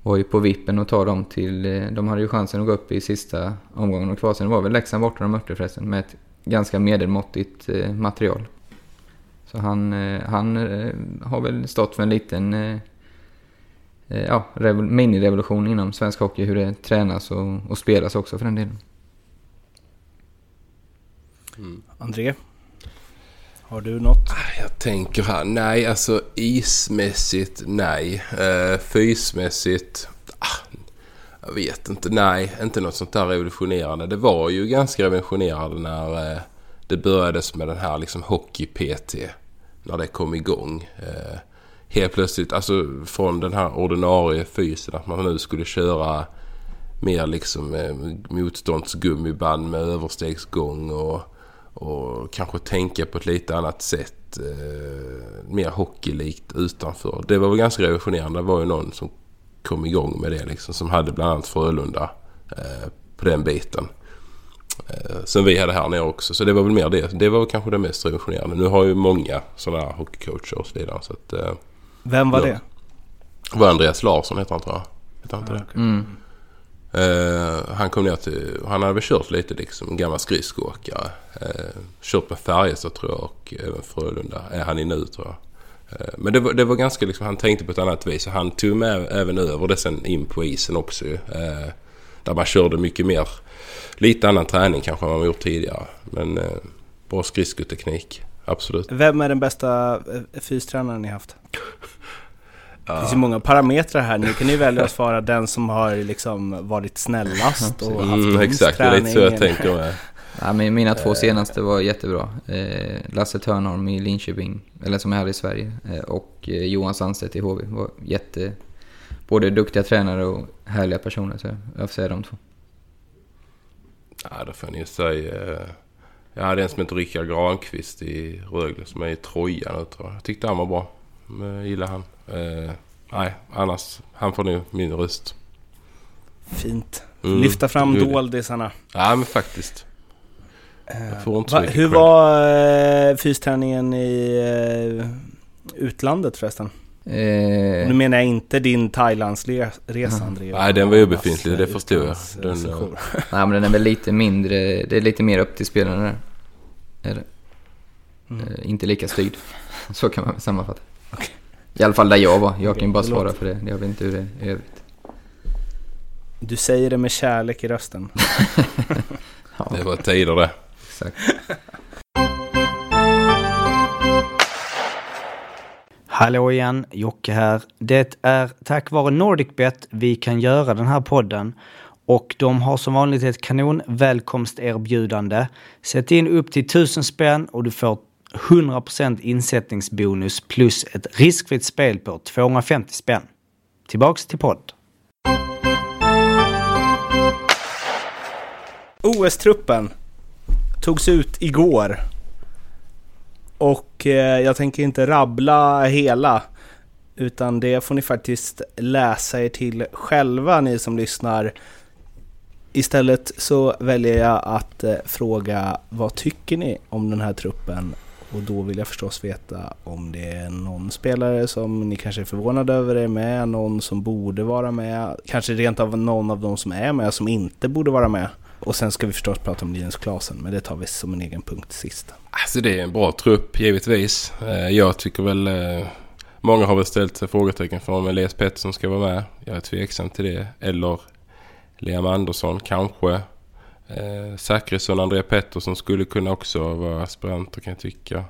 S5: var ju på vippen och ta dem till... eh, De hade ju chansen att gå upp i sista omgången och kvalsen. Det var väl Leksand borta de mötte förresten med ett ganska medelmåttigt eh, material. Så han, eh, han eh, har väl stått för en liten eh, eh, ja, revol- minirevolution inom svensk hockey. Hur det tränas och, och spelas också för den delen. Mm.
S2: André? Har du något?
S1: Ah, jag tänker här, nej alltså ismässigt, nej. Uh, fysmässigt, ah, jag vet inte, nej. Inte något sånt där revolutionerande. Det var ju ganska revolutionerande när eh, det börjades med den här liksom hockey-PT. När det kom igång. Eh, helt plötsligt, alltså från den här ordinarie fysen att man nu skulle köra mer liksom eh, motståndsgummiband med överstegsgång och, och kanske tänka på ett lite annat sätt. Eh, mer hockeylikt utanför. Det var väl ganska revolutionerande. Det var ju någon som kom igång med det liksom. Som hade bland annat Frölunda eh, på den biten. Eh, som vi hade här nere också. Så det var väl mer det. Det var väl kanske det mest revolutionerande. Nu har ju många sådana här hockeycoacher och så vidare. Så att, eh,
S2: Vem var
S1: Ja.
S2: det?
S1: det var Andreas Larsson heter han tror jag. Heter han inte det?
S5: Mm.
S1: Uh, han kom ner till, han hade väl kört lite liksom, gammal skridskoåkare. Uh, kört med Färjestad tror jag och även Frölunda är han i nu tror jag. Uh, men det var, det var ganska liksom, han tänkte på ett annat vis och han tog med även över det sen in på isen också ju. Där man körde mycket mer, lite annan träning kanske än man gjort tidigare. Men uh, bra skridskoteknik, absolut.
S2: Vem är den bästa fystränaren ni haft? Det finns ju många parametrar här. Nu kan ni välja att svara den som har liksom varit snällast och haft
S1: Mm, exakt, det är lite så jag tänker med.
S5: Ja, men mina två senaste var jättebra. Eh, Lasse Törnholm i Linköping, eller som jag hade i Sverige, eh, och eh, Johan Sandstedt i HV. var jätte... Både duktiga tränare och härliga personer, så jag får säga de två.
S1: Ja, då får ni säga... eh, Jag hade en som heter Rickard Granqvist i Rögle som är i Troja nu tror jag. Jag tyckte han var bra. Jag gillar han. Eh, nej, annars. Han får nu min röst.
S2: Fint.
S1: Mm,
S2: Lyfta fram
S1: gulligt.
S2: doldisarna.
S1: Ja, men faktiskt. Jag får inte så
S2: Va,
S1: mycket
S2: hur
S1: cred.
S2: var eh, fysträningen i eh, utlandet förresten?
S5: Eh,
S2: Nu menar jag inte din Thailandsresa André.
S1: Nej, den var ju obefintlig, det förstår jag.
S2: Utlands-
S1: Den,
S2: session.
S5: nej, men den är väl lite mindre, det är lite mer upp till spelarna där. Är det.
S2: Mm.
S5: Eh, inte lika styrd. Så kan man sammanfatta. I alla fall där jag var. Jag kan ju bara
S2: det
S5: svara
S2: låter-
S5: för det. Jag vet inte hur det är i övrigt.
S2: Du säger det med kärlek i rösten.
S5: Ja,
S1: det var tider det.
S5: exakt.
S4: Hallå igen, Jocke här. Det är tack vare NordicBet vi kan göra den här podden. Och de har som vanligt ett kanon välkomsterbjudande. Sätt in upp till 1000 spänn och du får 100% insättningsbonus plus ett riskfritt spel på 250 spänn. Tillbaks till podd.
S2: OS-truppen togs ut igår. Och eh, jag tänker inte rabbla hela. Utan det får ni faktiskt läsa er till själva ni som lyssnar. Istället så väljer jag att eh, fråga vad tycker ni om den här truppen? Och då vill jag förstås veta om det är någon spelare som ni kanske är förvånade över är med, någon som borde vara med, kanske rent av någon av de som är med som inte borde vara med. Och sen ska vi förstås prata om Linus Klasen, men det tar vi som en egen punkt sist.
S1: Alltså det är en bra trupp givetvis. Eh, jag tycker väl... Eh, många har väl ställt sig frågetecken för om Elias Pettersson ska vara med. Jag är tveksam till det. Eller Liam Andersson kanske. Eh, Zachrisson André Pettersson skulle kunna också vara aspiranter kan jag tycka.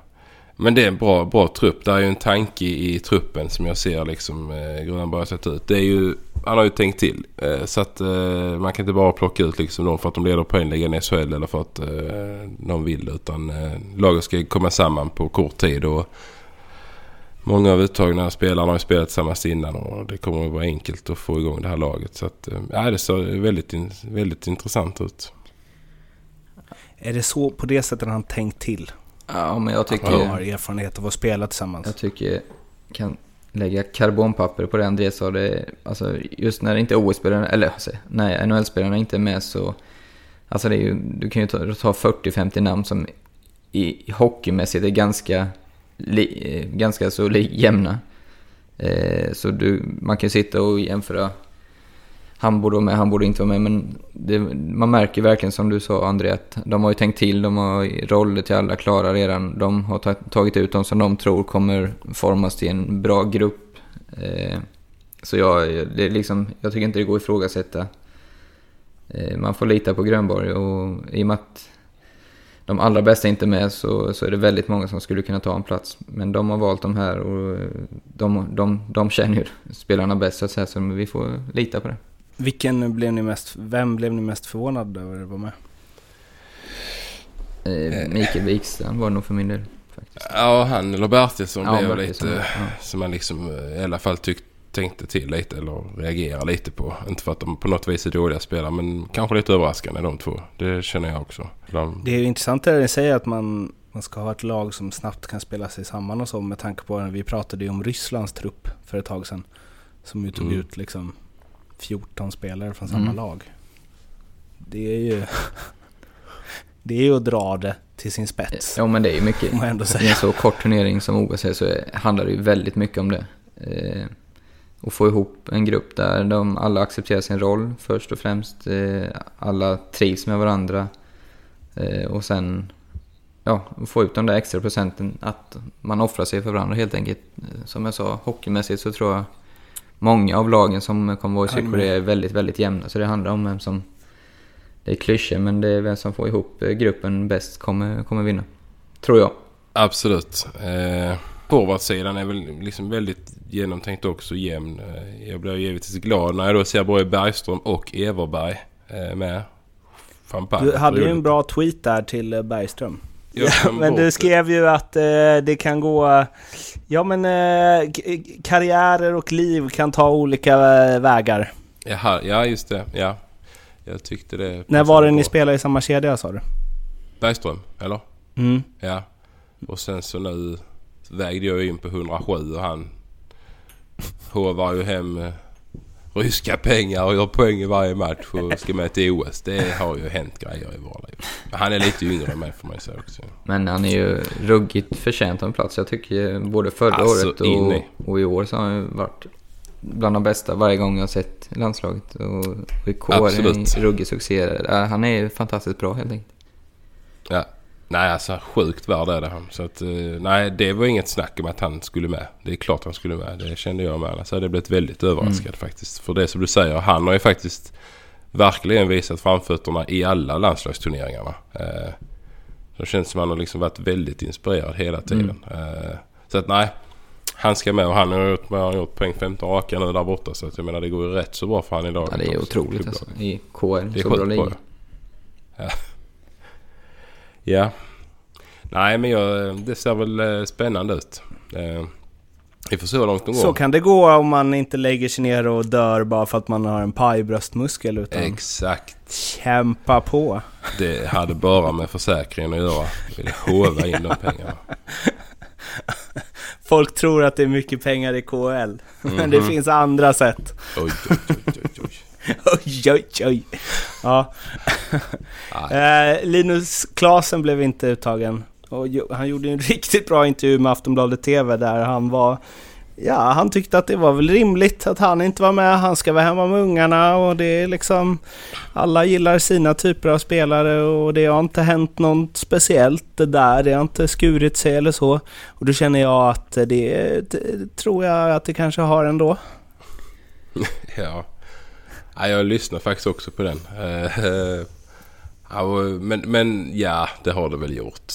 S1: Men det är en bra, bra trupp. Det är ju en tanke i, i truppen som jag ser liksom eh, Grönberg har sett ut. Det är ju, han har ju tänkt till. Eh, så att eh, man kan inte bara plocka ut liksom dem för att de leder poängligan i SHL eller för att eh, de vill. Utan eh, laget ska komma samman på kort tid. Och många av uttagna spelarna har ju spelat tillsammans innan och det kommer att vara enkelt att få igång det här laget. Så att, eh, ja, det ser väldigt, väldigt intressant ut.
S2: Är det så på det sättet han tänkt till?
S5: Ja, men jag tycker...
S2: Han har erfarenhet av att spela tillsammans.
S5: Jag tycker kan lägga karbonpapper på det André sa. Det, alltså, just när inte OS-spelarna, eller alltså, när NHL-spelarna inte är med så... Alltså det är ju, du kan ju ta, ta 40-50 namn som i hockeymässigt är ganska, li, eh, ganska så li, jämna. Eh, så du, man kan ju sitta och jämföra. Han borde vara med, han borde inte vara med. Men det, man märker verkligen som du sa André att de har ju tänkt till. De har roller till alla klara redan. De har tagit ut dem som de tror kommer formas till en bra grupp. Eh, så jag, det är liksom, jag tycker inte det går att ifrågasätta. Eh, man får lita på Grönborg och i och med att de allra bästa inte är med så, så är det väldigt många som skulle kunna ta en plats. Men de har valt de här och de, de, de känner ju spelarna bäst så att säga, så vi får lita på det.
S2: Vilken blev ni mest, vem blev ni mest förvånad över att vara med?
S5: Eh, Mikael Wikstrand var det nog för min del. Faktiskt.
S1: Ja, han eller Bertilsson
S5: Ja,
S1: blev
S5: Bertilsson,
S1: lite...
S5: ja.
S1: Som man liksom eh, i alla fall tyckte tänkte till lite eller reagerade lite på. Inte för att de på något vis är dåliga spelare men kanske lite överraskande de två. Det känner jag också. De,
S2: Det är ju intressant det ni säger att man, man ska ha ett lag som snabbt kan spela sig samman och så med tanke på att vi pratade ju om Rysslands trupp för ett tag sedan. Som ju tog
S1: Mm.
S2: ut liksom 14 spelare från samma
S5: Mm.
S2: lag. Det är ju... det är ju att dra det till sin spets.
S5: Ja men det är ju mycket.
S2: Man ändå
S5: I
S2: säga.
S5: en så kort turnering som OS är så handlar det ju väldigt mycket om det. Eh, och få ihop en grupp där de alla accepterar sin roll först och främst. Eh, alla trivs med varandra. Eh, och sen ja, få ut de där extra procenten att man offrar sig för varandra helt enkelt. Eh, Som jag sa, hockeymässigt så tror jag många av lagen som kommer vara i Sydkorea är väldigt, väldigt jämna. Så det handlar om vem som... Det är klyschor men det är vem som får ihop eh, gruppen bäst kommer, kommer vinna. Tror jag.
S1: absolut. Eh, Forwardsidan är väl liksom väldigt genomtänkt också jämn. Eh, jag blir givetvis glad när jag då ser både Bergström och Everberg eh, med. Fan,
S2: Du hade ju en bra tweet där till eh, Bergström. Ja, men du skrev ju att eh, det kan gå... Ja men eh, karriärer och liv kan ta olika eh, vägar.
S1: Jaha, ja just det. Ja. Jag tyckte det...
S2: När var det ni spelade i samma kedja sa du?
S1: Bergström, eller?
S2: Mm.
S1: Ja. Och sen så nu vägde jag in på 107 och han hovar ju hem eh, ryska pengar och gör poäng i varje match och ska med till OS. Det har ju hänt grejer i våra liv. Han är lite yngre med får man ju säga också.
S5: Men han är ju ruggigt förtjänt av en plats. Jag tycker både förra
S1: Alltså,
S5: året och,
S1: i.
S5: och i år så har han ju varit bland de bästa varje gång jag har sett landslaget. Och, och i KR är en ruggig succé. Äh, Han är ju fantastiskt bra helt enkelt.
S1: Ja. Nej alltså sjukt värd är det han. Så att, eh, nej det var inget snack om att han skulle med. Det är klart han skulle med. Det kände jag med. Annars hade jag blivit väldigt överraskad faktiskt. För det som du säger, han har ju faktiskt verkligen visat framfötterna i alla landslagsturneringarna. Eh, så det känns som han har liksom varit väldigt inspirerad hela tiden. Eh, så att nej. Han ska med och han har gjort, han har gjort poäng 15 raka nu där borta. Så att jag menar det går ju rätt så bra för han idag.
S5: Ja, det är otroligt alltså. I KR,
S1: Det är
S5: så bra liga.
S1: Ja. Ja. Nej men jag, det ser väl eh, spännande ut. Eh, Vi får se hur långt de går.
S2: Så kan det gå om man inte lägger sig ner och dör bara för att man har en pajbröstmuskel utan
S1: Exakt.
S2: kämpa på.
S1: Det hade bara med försäkringen att göra. Jag ville håva in de pengarna.
S2: Folk tror att det är mycket pengar i KL, men det
S1: Mhm.
S2: finns andra sätt.
S1: Oj, oj, oj, oj, oj.
S2: Oj, oj, oj. Ja. eh, Linus Klasen blev inte uttagen. Och han gjorde en riktigt bra intervju med Aftonbladet TV där han var... Ja, han tyckte att det var väl rimligt att han inte var med. Han ska vara hemma med ungarna och det är liksom... Alla gillar sina typer av spelare och det har inte hänt något speciellt det där. Det har inte skurit sig eller så. Och då känner jag att det, det tror jag att det kanske har ändå.
S1: Ja ja, jag lyssnar faktiskt också på den. Eh, ja, men, men ja, det har det väl gjort.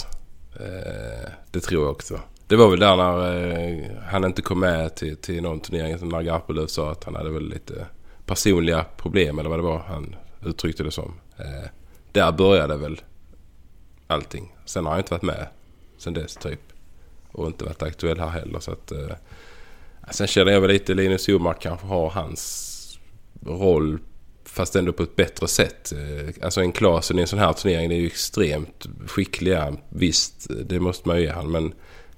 S1: Eh, det tror jag också. Det var väl där när eh, han inte kom med till, till någon turnering när Garpenlöv sa att han hade väl lite personliga problem eller vad det var han uttryckte det som. Där började väl allting. Sen har han inte varit med sen dess typ. Och inte varit aktuell här heller så att... eh, Sen känner jag väl lite Linus Jomark kanske har hans roll fast ändå på ett bättre sätt. Eh, Alltså en Klasen i en sån här turnering är ju extremt skickliga. Visst, det måste man ju ge han men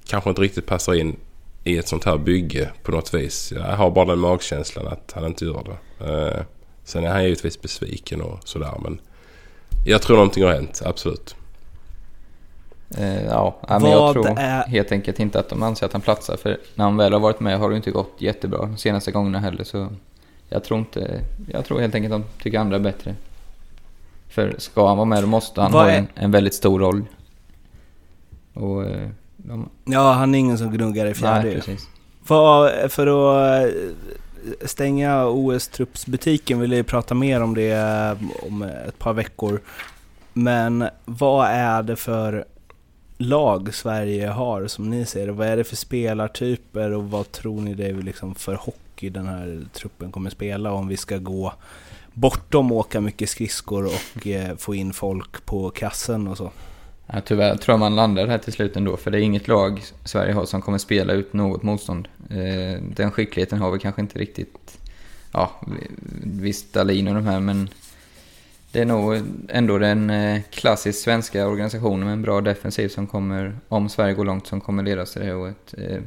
S1: kanske inte riktigt passar in i ett sånt här bygge på något vis. Jag har bara den magkänslan att han inte gör det. Eh, Sen är han givetvis besviken och sådär men jag tror någonting har hänt, absolut.
S5: Eh, ja, men jag
S2: Vad
S5: tror
S2: är-
S5: helt enkelt inte att de anser att han platsar. För när han väl har varit med har det inte gått jättebra de senaste gångerna heller. Så jag tror inte... Jag tror helt enkelt att de tycker andra är bättre. För ska han vara med då måste han
S2: Vad
S5: ha
S2: är-
S5: en, en väldigt stor roll. Och... eh, De,
S2: Ja, han är ingen som gnuggar i fjärde
S5: nej,
S2: ju.
S5: precis.
S2: För, för att eh, stänga OS-truppsbutiken vill jag prata mer om det eh, om ett par veckor. Men vad är det för lag Sverige har som ni ser det? Vad är det för spelartyper och vad tror ni det är liksom för hockey den här truppen kommer spela om vi ska gå bortom åka mycket skridskor och eh, få in folk på kassen och så?
S5: Ja, tyvärr tror jag man landar här till slut ändå. För det är inget lag Sverige har som kommer spela ut något motstånd. Eh, den skickligheten har vi kanske inte riktigt... Ja, visst Dahlin och de här men... Det är nog ändå den eh, klassiskt svenska organisationen med en bra defensiv som kommer, om Sverige går långt, som kommer ledas till det. Och ett eh,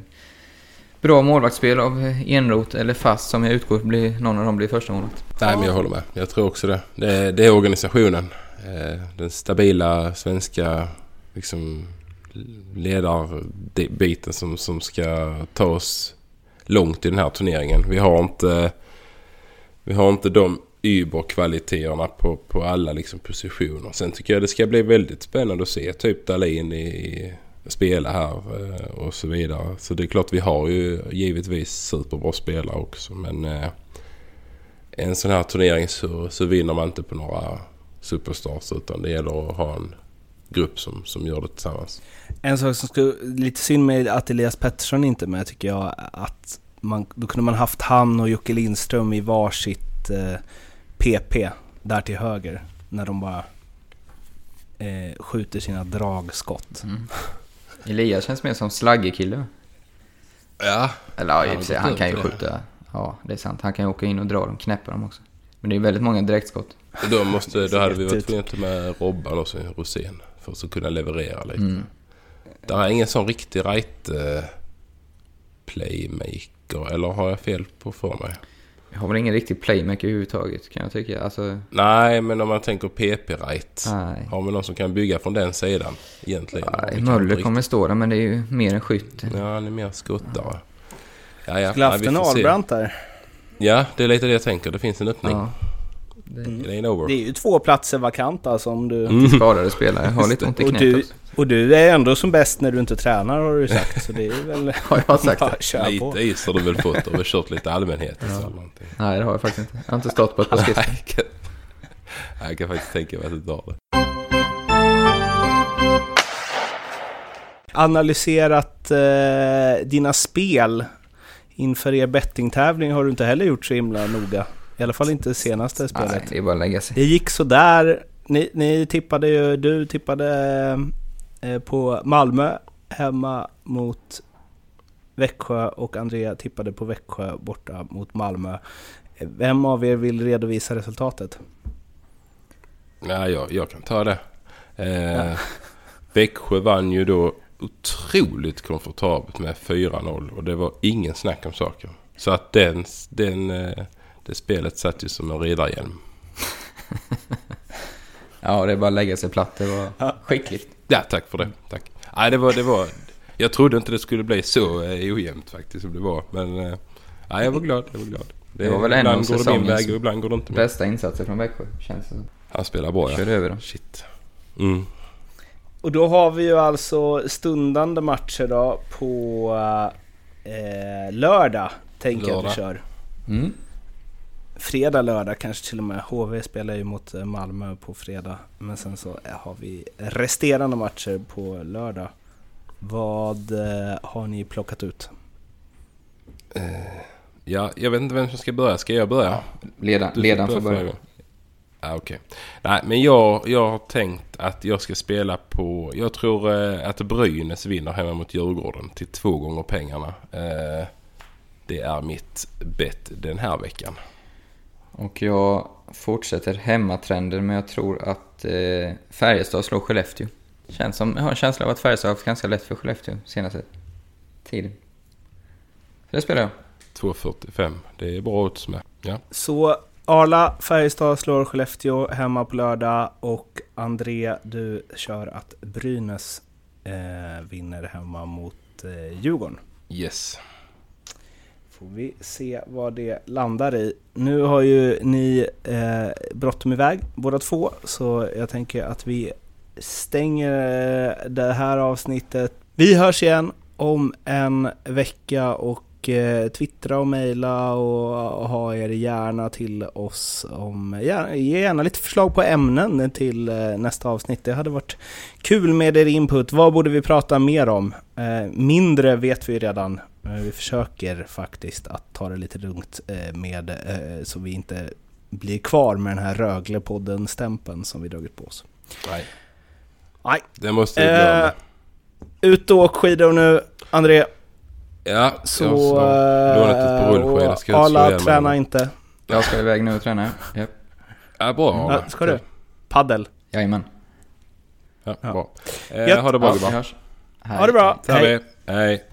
S5: bra målvaktsspel av Enroth eller Fast som jag utgår blir, någon av dem blir första målet.
S1: Nej men jag håller med. Jag tror också det. Det är, det är organisationen. Eh, den stabila svenska liksom, ledarbiten som, som ska ta oss långt i den här turneringen. Vi har inte, vi har inte de überkvaliteterna på, på alla liksom, positioner. Sen tycker jag det ska bli väldigt spännande att se typ Dahlin i, i spela här eh, och så vidare. Så det är klart vi har ju givetvis superbra spelare också men eh, en sån här turnering så, så vinner man inte på några superstars utan det gäller att ha en grupp som, som gör det tillsammans.
S2: En sak som skulle, lite synd med att Elias Pettersson inte är med tycker jag, att man, då kunde man haft han och Jocke Lindström i varsitt eh, PP där till höger. När de bara eh, skjuter sina dragskott.
S5: Mm. Elias känns mer som slaggekille.
S1: Ja,
S5: Eller ja,
S1: Han
S5: han kan ju skjuta. Ja, det är sant. Han kan ju åka in och dra dem, knäppa dem också. Men det är väldigt många direktskott.
S1: och då, måste, då hade vi varit tvungna att ta med Robban och Rosén för att kunna leverera lite.
S5: Mm.
S1: Det är ingen sån riktig right eh, playmaker eller har jag fel på för mig?
S5: Har väl ingen riktig playmaker överhuvudtaget kan jag tycka. Alltså,
S1: Nej, men om man tänker PP-right. Har vi någon som kan bygga från den sidan egentligen?
S5: nej Möller kommer stå där, men det är ju mer en skytt.
S1: Ja, han är mer skottare. Ja, ja.
S2: Skulle
S1: ja,
S2: haft
S1: vi
S2: en. Ahlbrandt där.
S1: Ja, det är lite det jag tänker. Det finns en öppning.
S5: Ja.
S1: Det ain't over.
S2: Det är ju två platser vakanta som du...
S1: Mm.
S5: Skadade spelare. Jag har lite ont i
S2: Och
S5: knät
S2: du,
S5: också.
S2: och du är ändå som bäst när du inte tränar har du sagt. Så det är väl...
S5: Har jag sagt det?
S2: Kör på.
S1: Lite is har du väl fått och kört lite allmänhet. och så.
S5: Nej, det har jag faktiskt inte. Jag har inte stått på ett par.
S1: Nej, jag kan- faktiskt tänka mig att du tar det.
S2: Analyserat eh, dina spel inför er bettingtävling har du inte heller gjort så himla noga. I alla fall inte senaste spelet.
S5: Nej, det är bara att lägga sig.
S2: Det gick sådär. Ni, ni tippade ju, du tippade eh, på Malmö hemma mot Växjö och Andrea tippade på Växjö borta mot Malmö. Vem av er vill redovisa resultatet?
S1: Ja, jag, jag kan ta det. Eh, Växjö vann ju då otroligt komfortabelt med 4-0 och det var ingen snack om saken. Så att den, den, eh, det spelet satt ju som en riddarhjälm.
S5: Ja, det är bara att lägga sig platt. Det var skickligt.
S1: Ja, tack för det. Tack. Nej, det var, det var... Jag trodde inte det skulle bli så eh, ojämnt faktiskt som det var. Men eh, nej, jag var glad. Jag var glad.
S5: Det var väl en av
S1: ibland går det min
S5: säsongens
S1: väg och ibland går det inte min.
S5: Bästa insatser från Växjö, känns det.
S1: Han spelar bra ja.
S5: Körde över dem.
S1: Shit. Mm.
S2: Och då har vi ju alltså stundande matcher då på eh, lördag, tänker jag att vi
S1: Lördag.
S2: kör.
S5: Mm.
S2: Fredag, lördag kanske till och med. HV spelar ju mot eh, Malmö på fredag. Men sen så eh, har vi resterande matcher på lördag. Vad eh, har ni plockat ut?
S1: Ja, jag vet inte vem som ska börja. Ska jag börja? Du
S5: ledan
S1: fick
S5: får börja.
S1: gången. Ja, okej. Nej, men jag, jag har tänkt att jag ska spela på... Jag tror eh, att Brynäs vinner hemma mot Djurgården till två gånger pengarna. Eh, det är mitt bett den här veckan.
S5: Och jag fortsätter hemmatrenden, men jag tror att eh, Färjestad slår Skellefteå. Känns som, jag har en känsla av att Färjestad har haft ganska lätt för Skellefteå senaste tiden. Så det spelar jag.
S1: 2,45. Det är bra odds med. Ja.
S2: Så Arla, Färjestad slår Skellefteå hemma på lördag och André, du kör att Brynäs eh, vinner hemma mot eh, Djurgården.
S1: Yes.
S2: Får vi se vad det landar i. Nu har ju ni eh, bråttom iväg båda två, så jag tänker att vi stänger eh, det här avsnittet. Vi hörs igen om en vecka och eh, twittra och mejla och, och ha er gärna till oss om, gärna, ge gärna lite förslag på ämnen till eh, nästa avsnitt. Det hade varit kul med er input. Vad borde vi prata mer om? Eh, mindre vet vi redan. Eh, Vi försöker faktiskt att ta det lite lugnt eh, med eh, så vi inte blir kvar med den här Röglepodden-stämpeln som vi dragit på oss.
S1: Nej.
S2: Nej.
S1: Det måste vi glömma.
S2: Eh, ut och åk skidor nu, André.
S1: Ja,
S2: Så...
S1: jag har lånat ett par rullskidor. Ska
S2: Arla, träna inte.
S5: Jag ska iväg nu och träna. Japp.
S1: Ja, bra.
S2: Ja, ska du? Paddel.
S5: Jajamän.
S1: Ja,
S2: Ja.
S1: bra. Eh, ha det bra
S5: Ja,
S1: gubbar.
S2: Ha det bra.
S1: Det. Hej.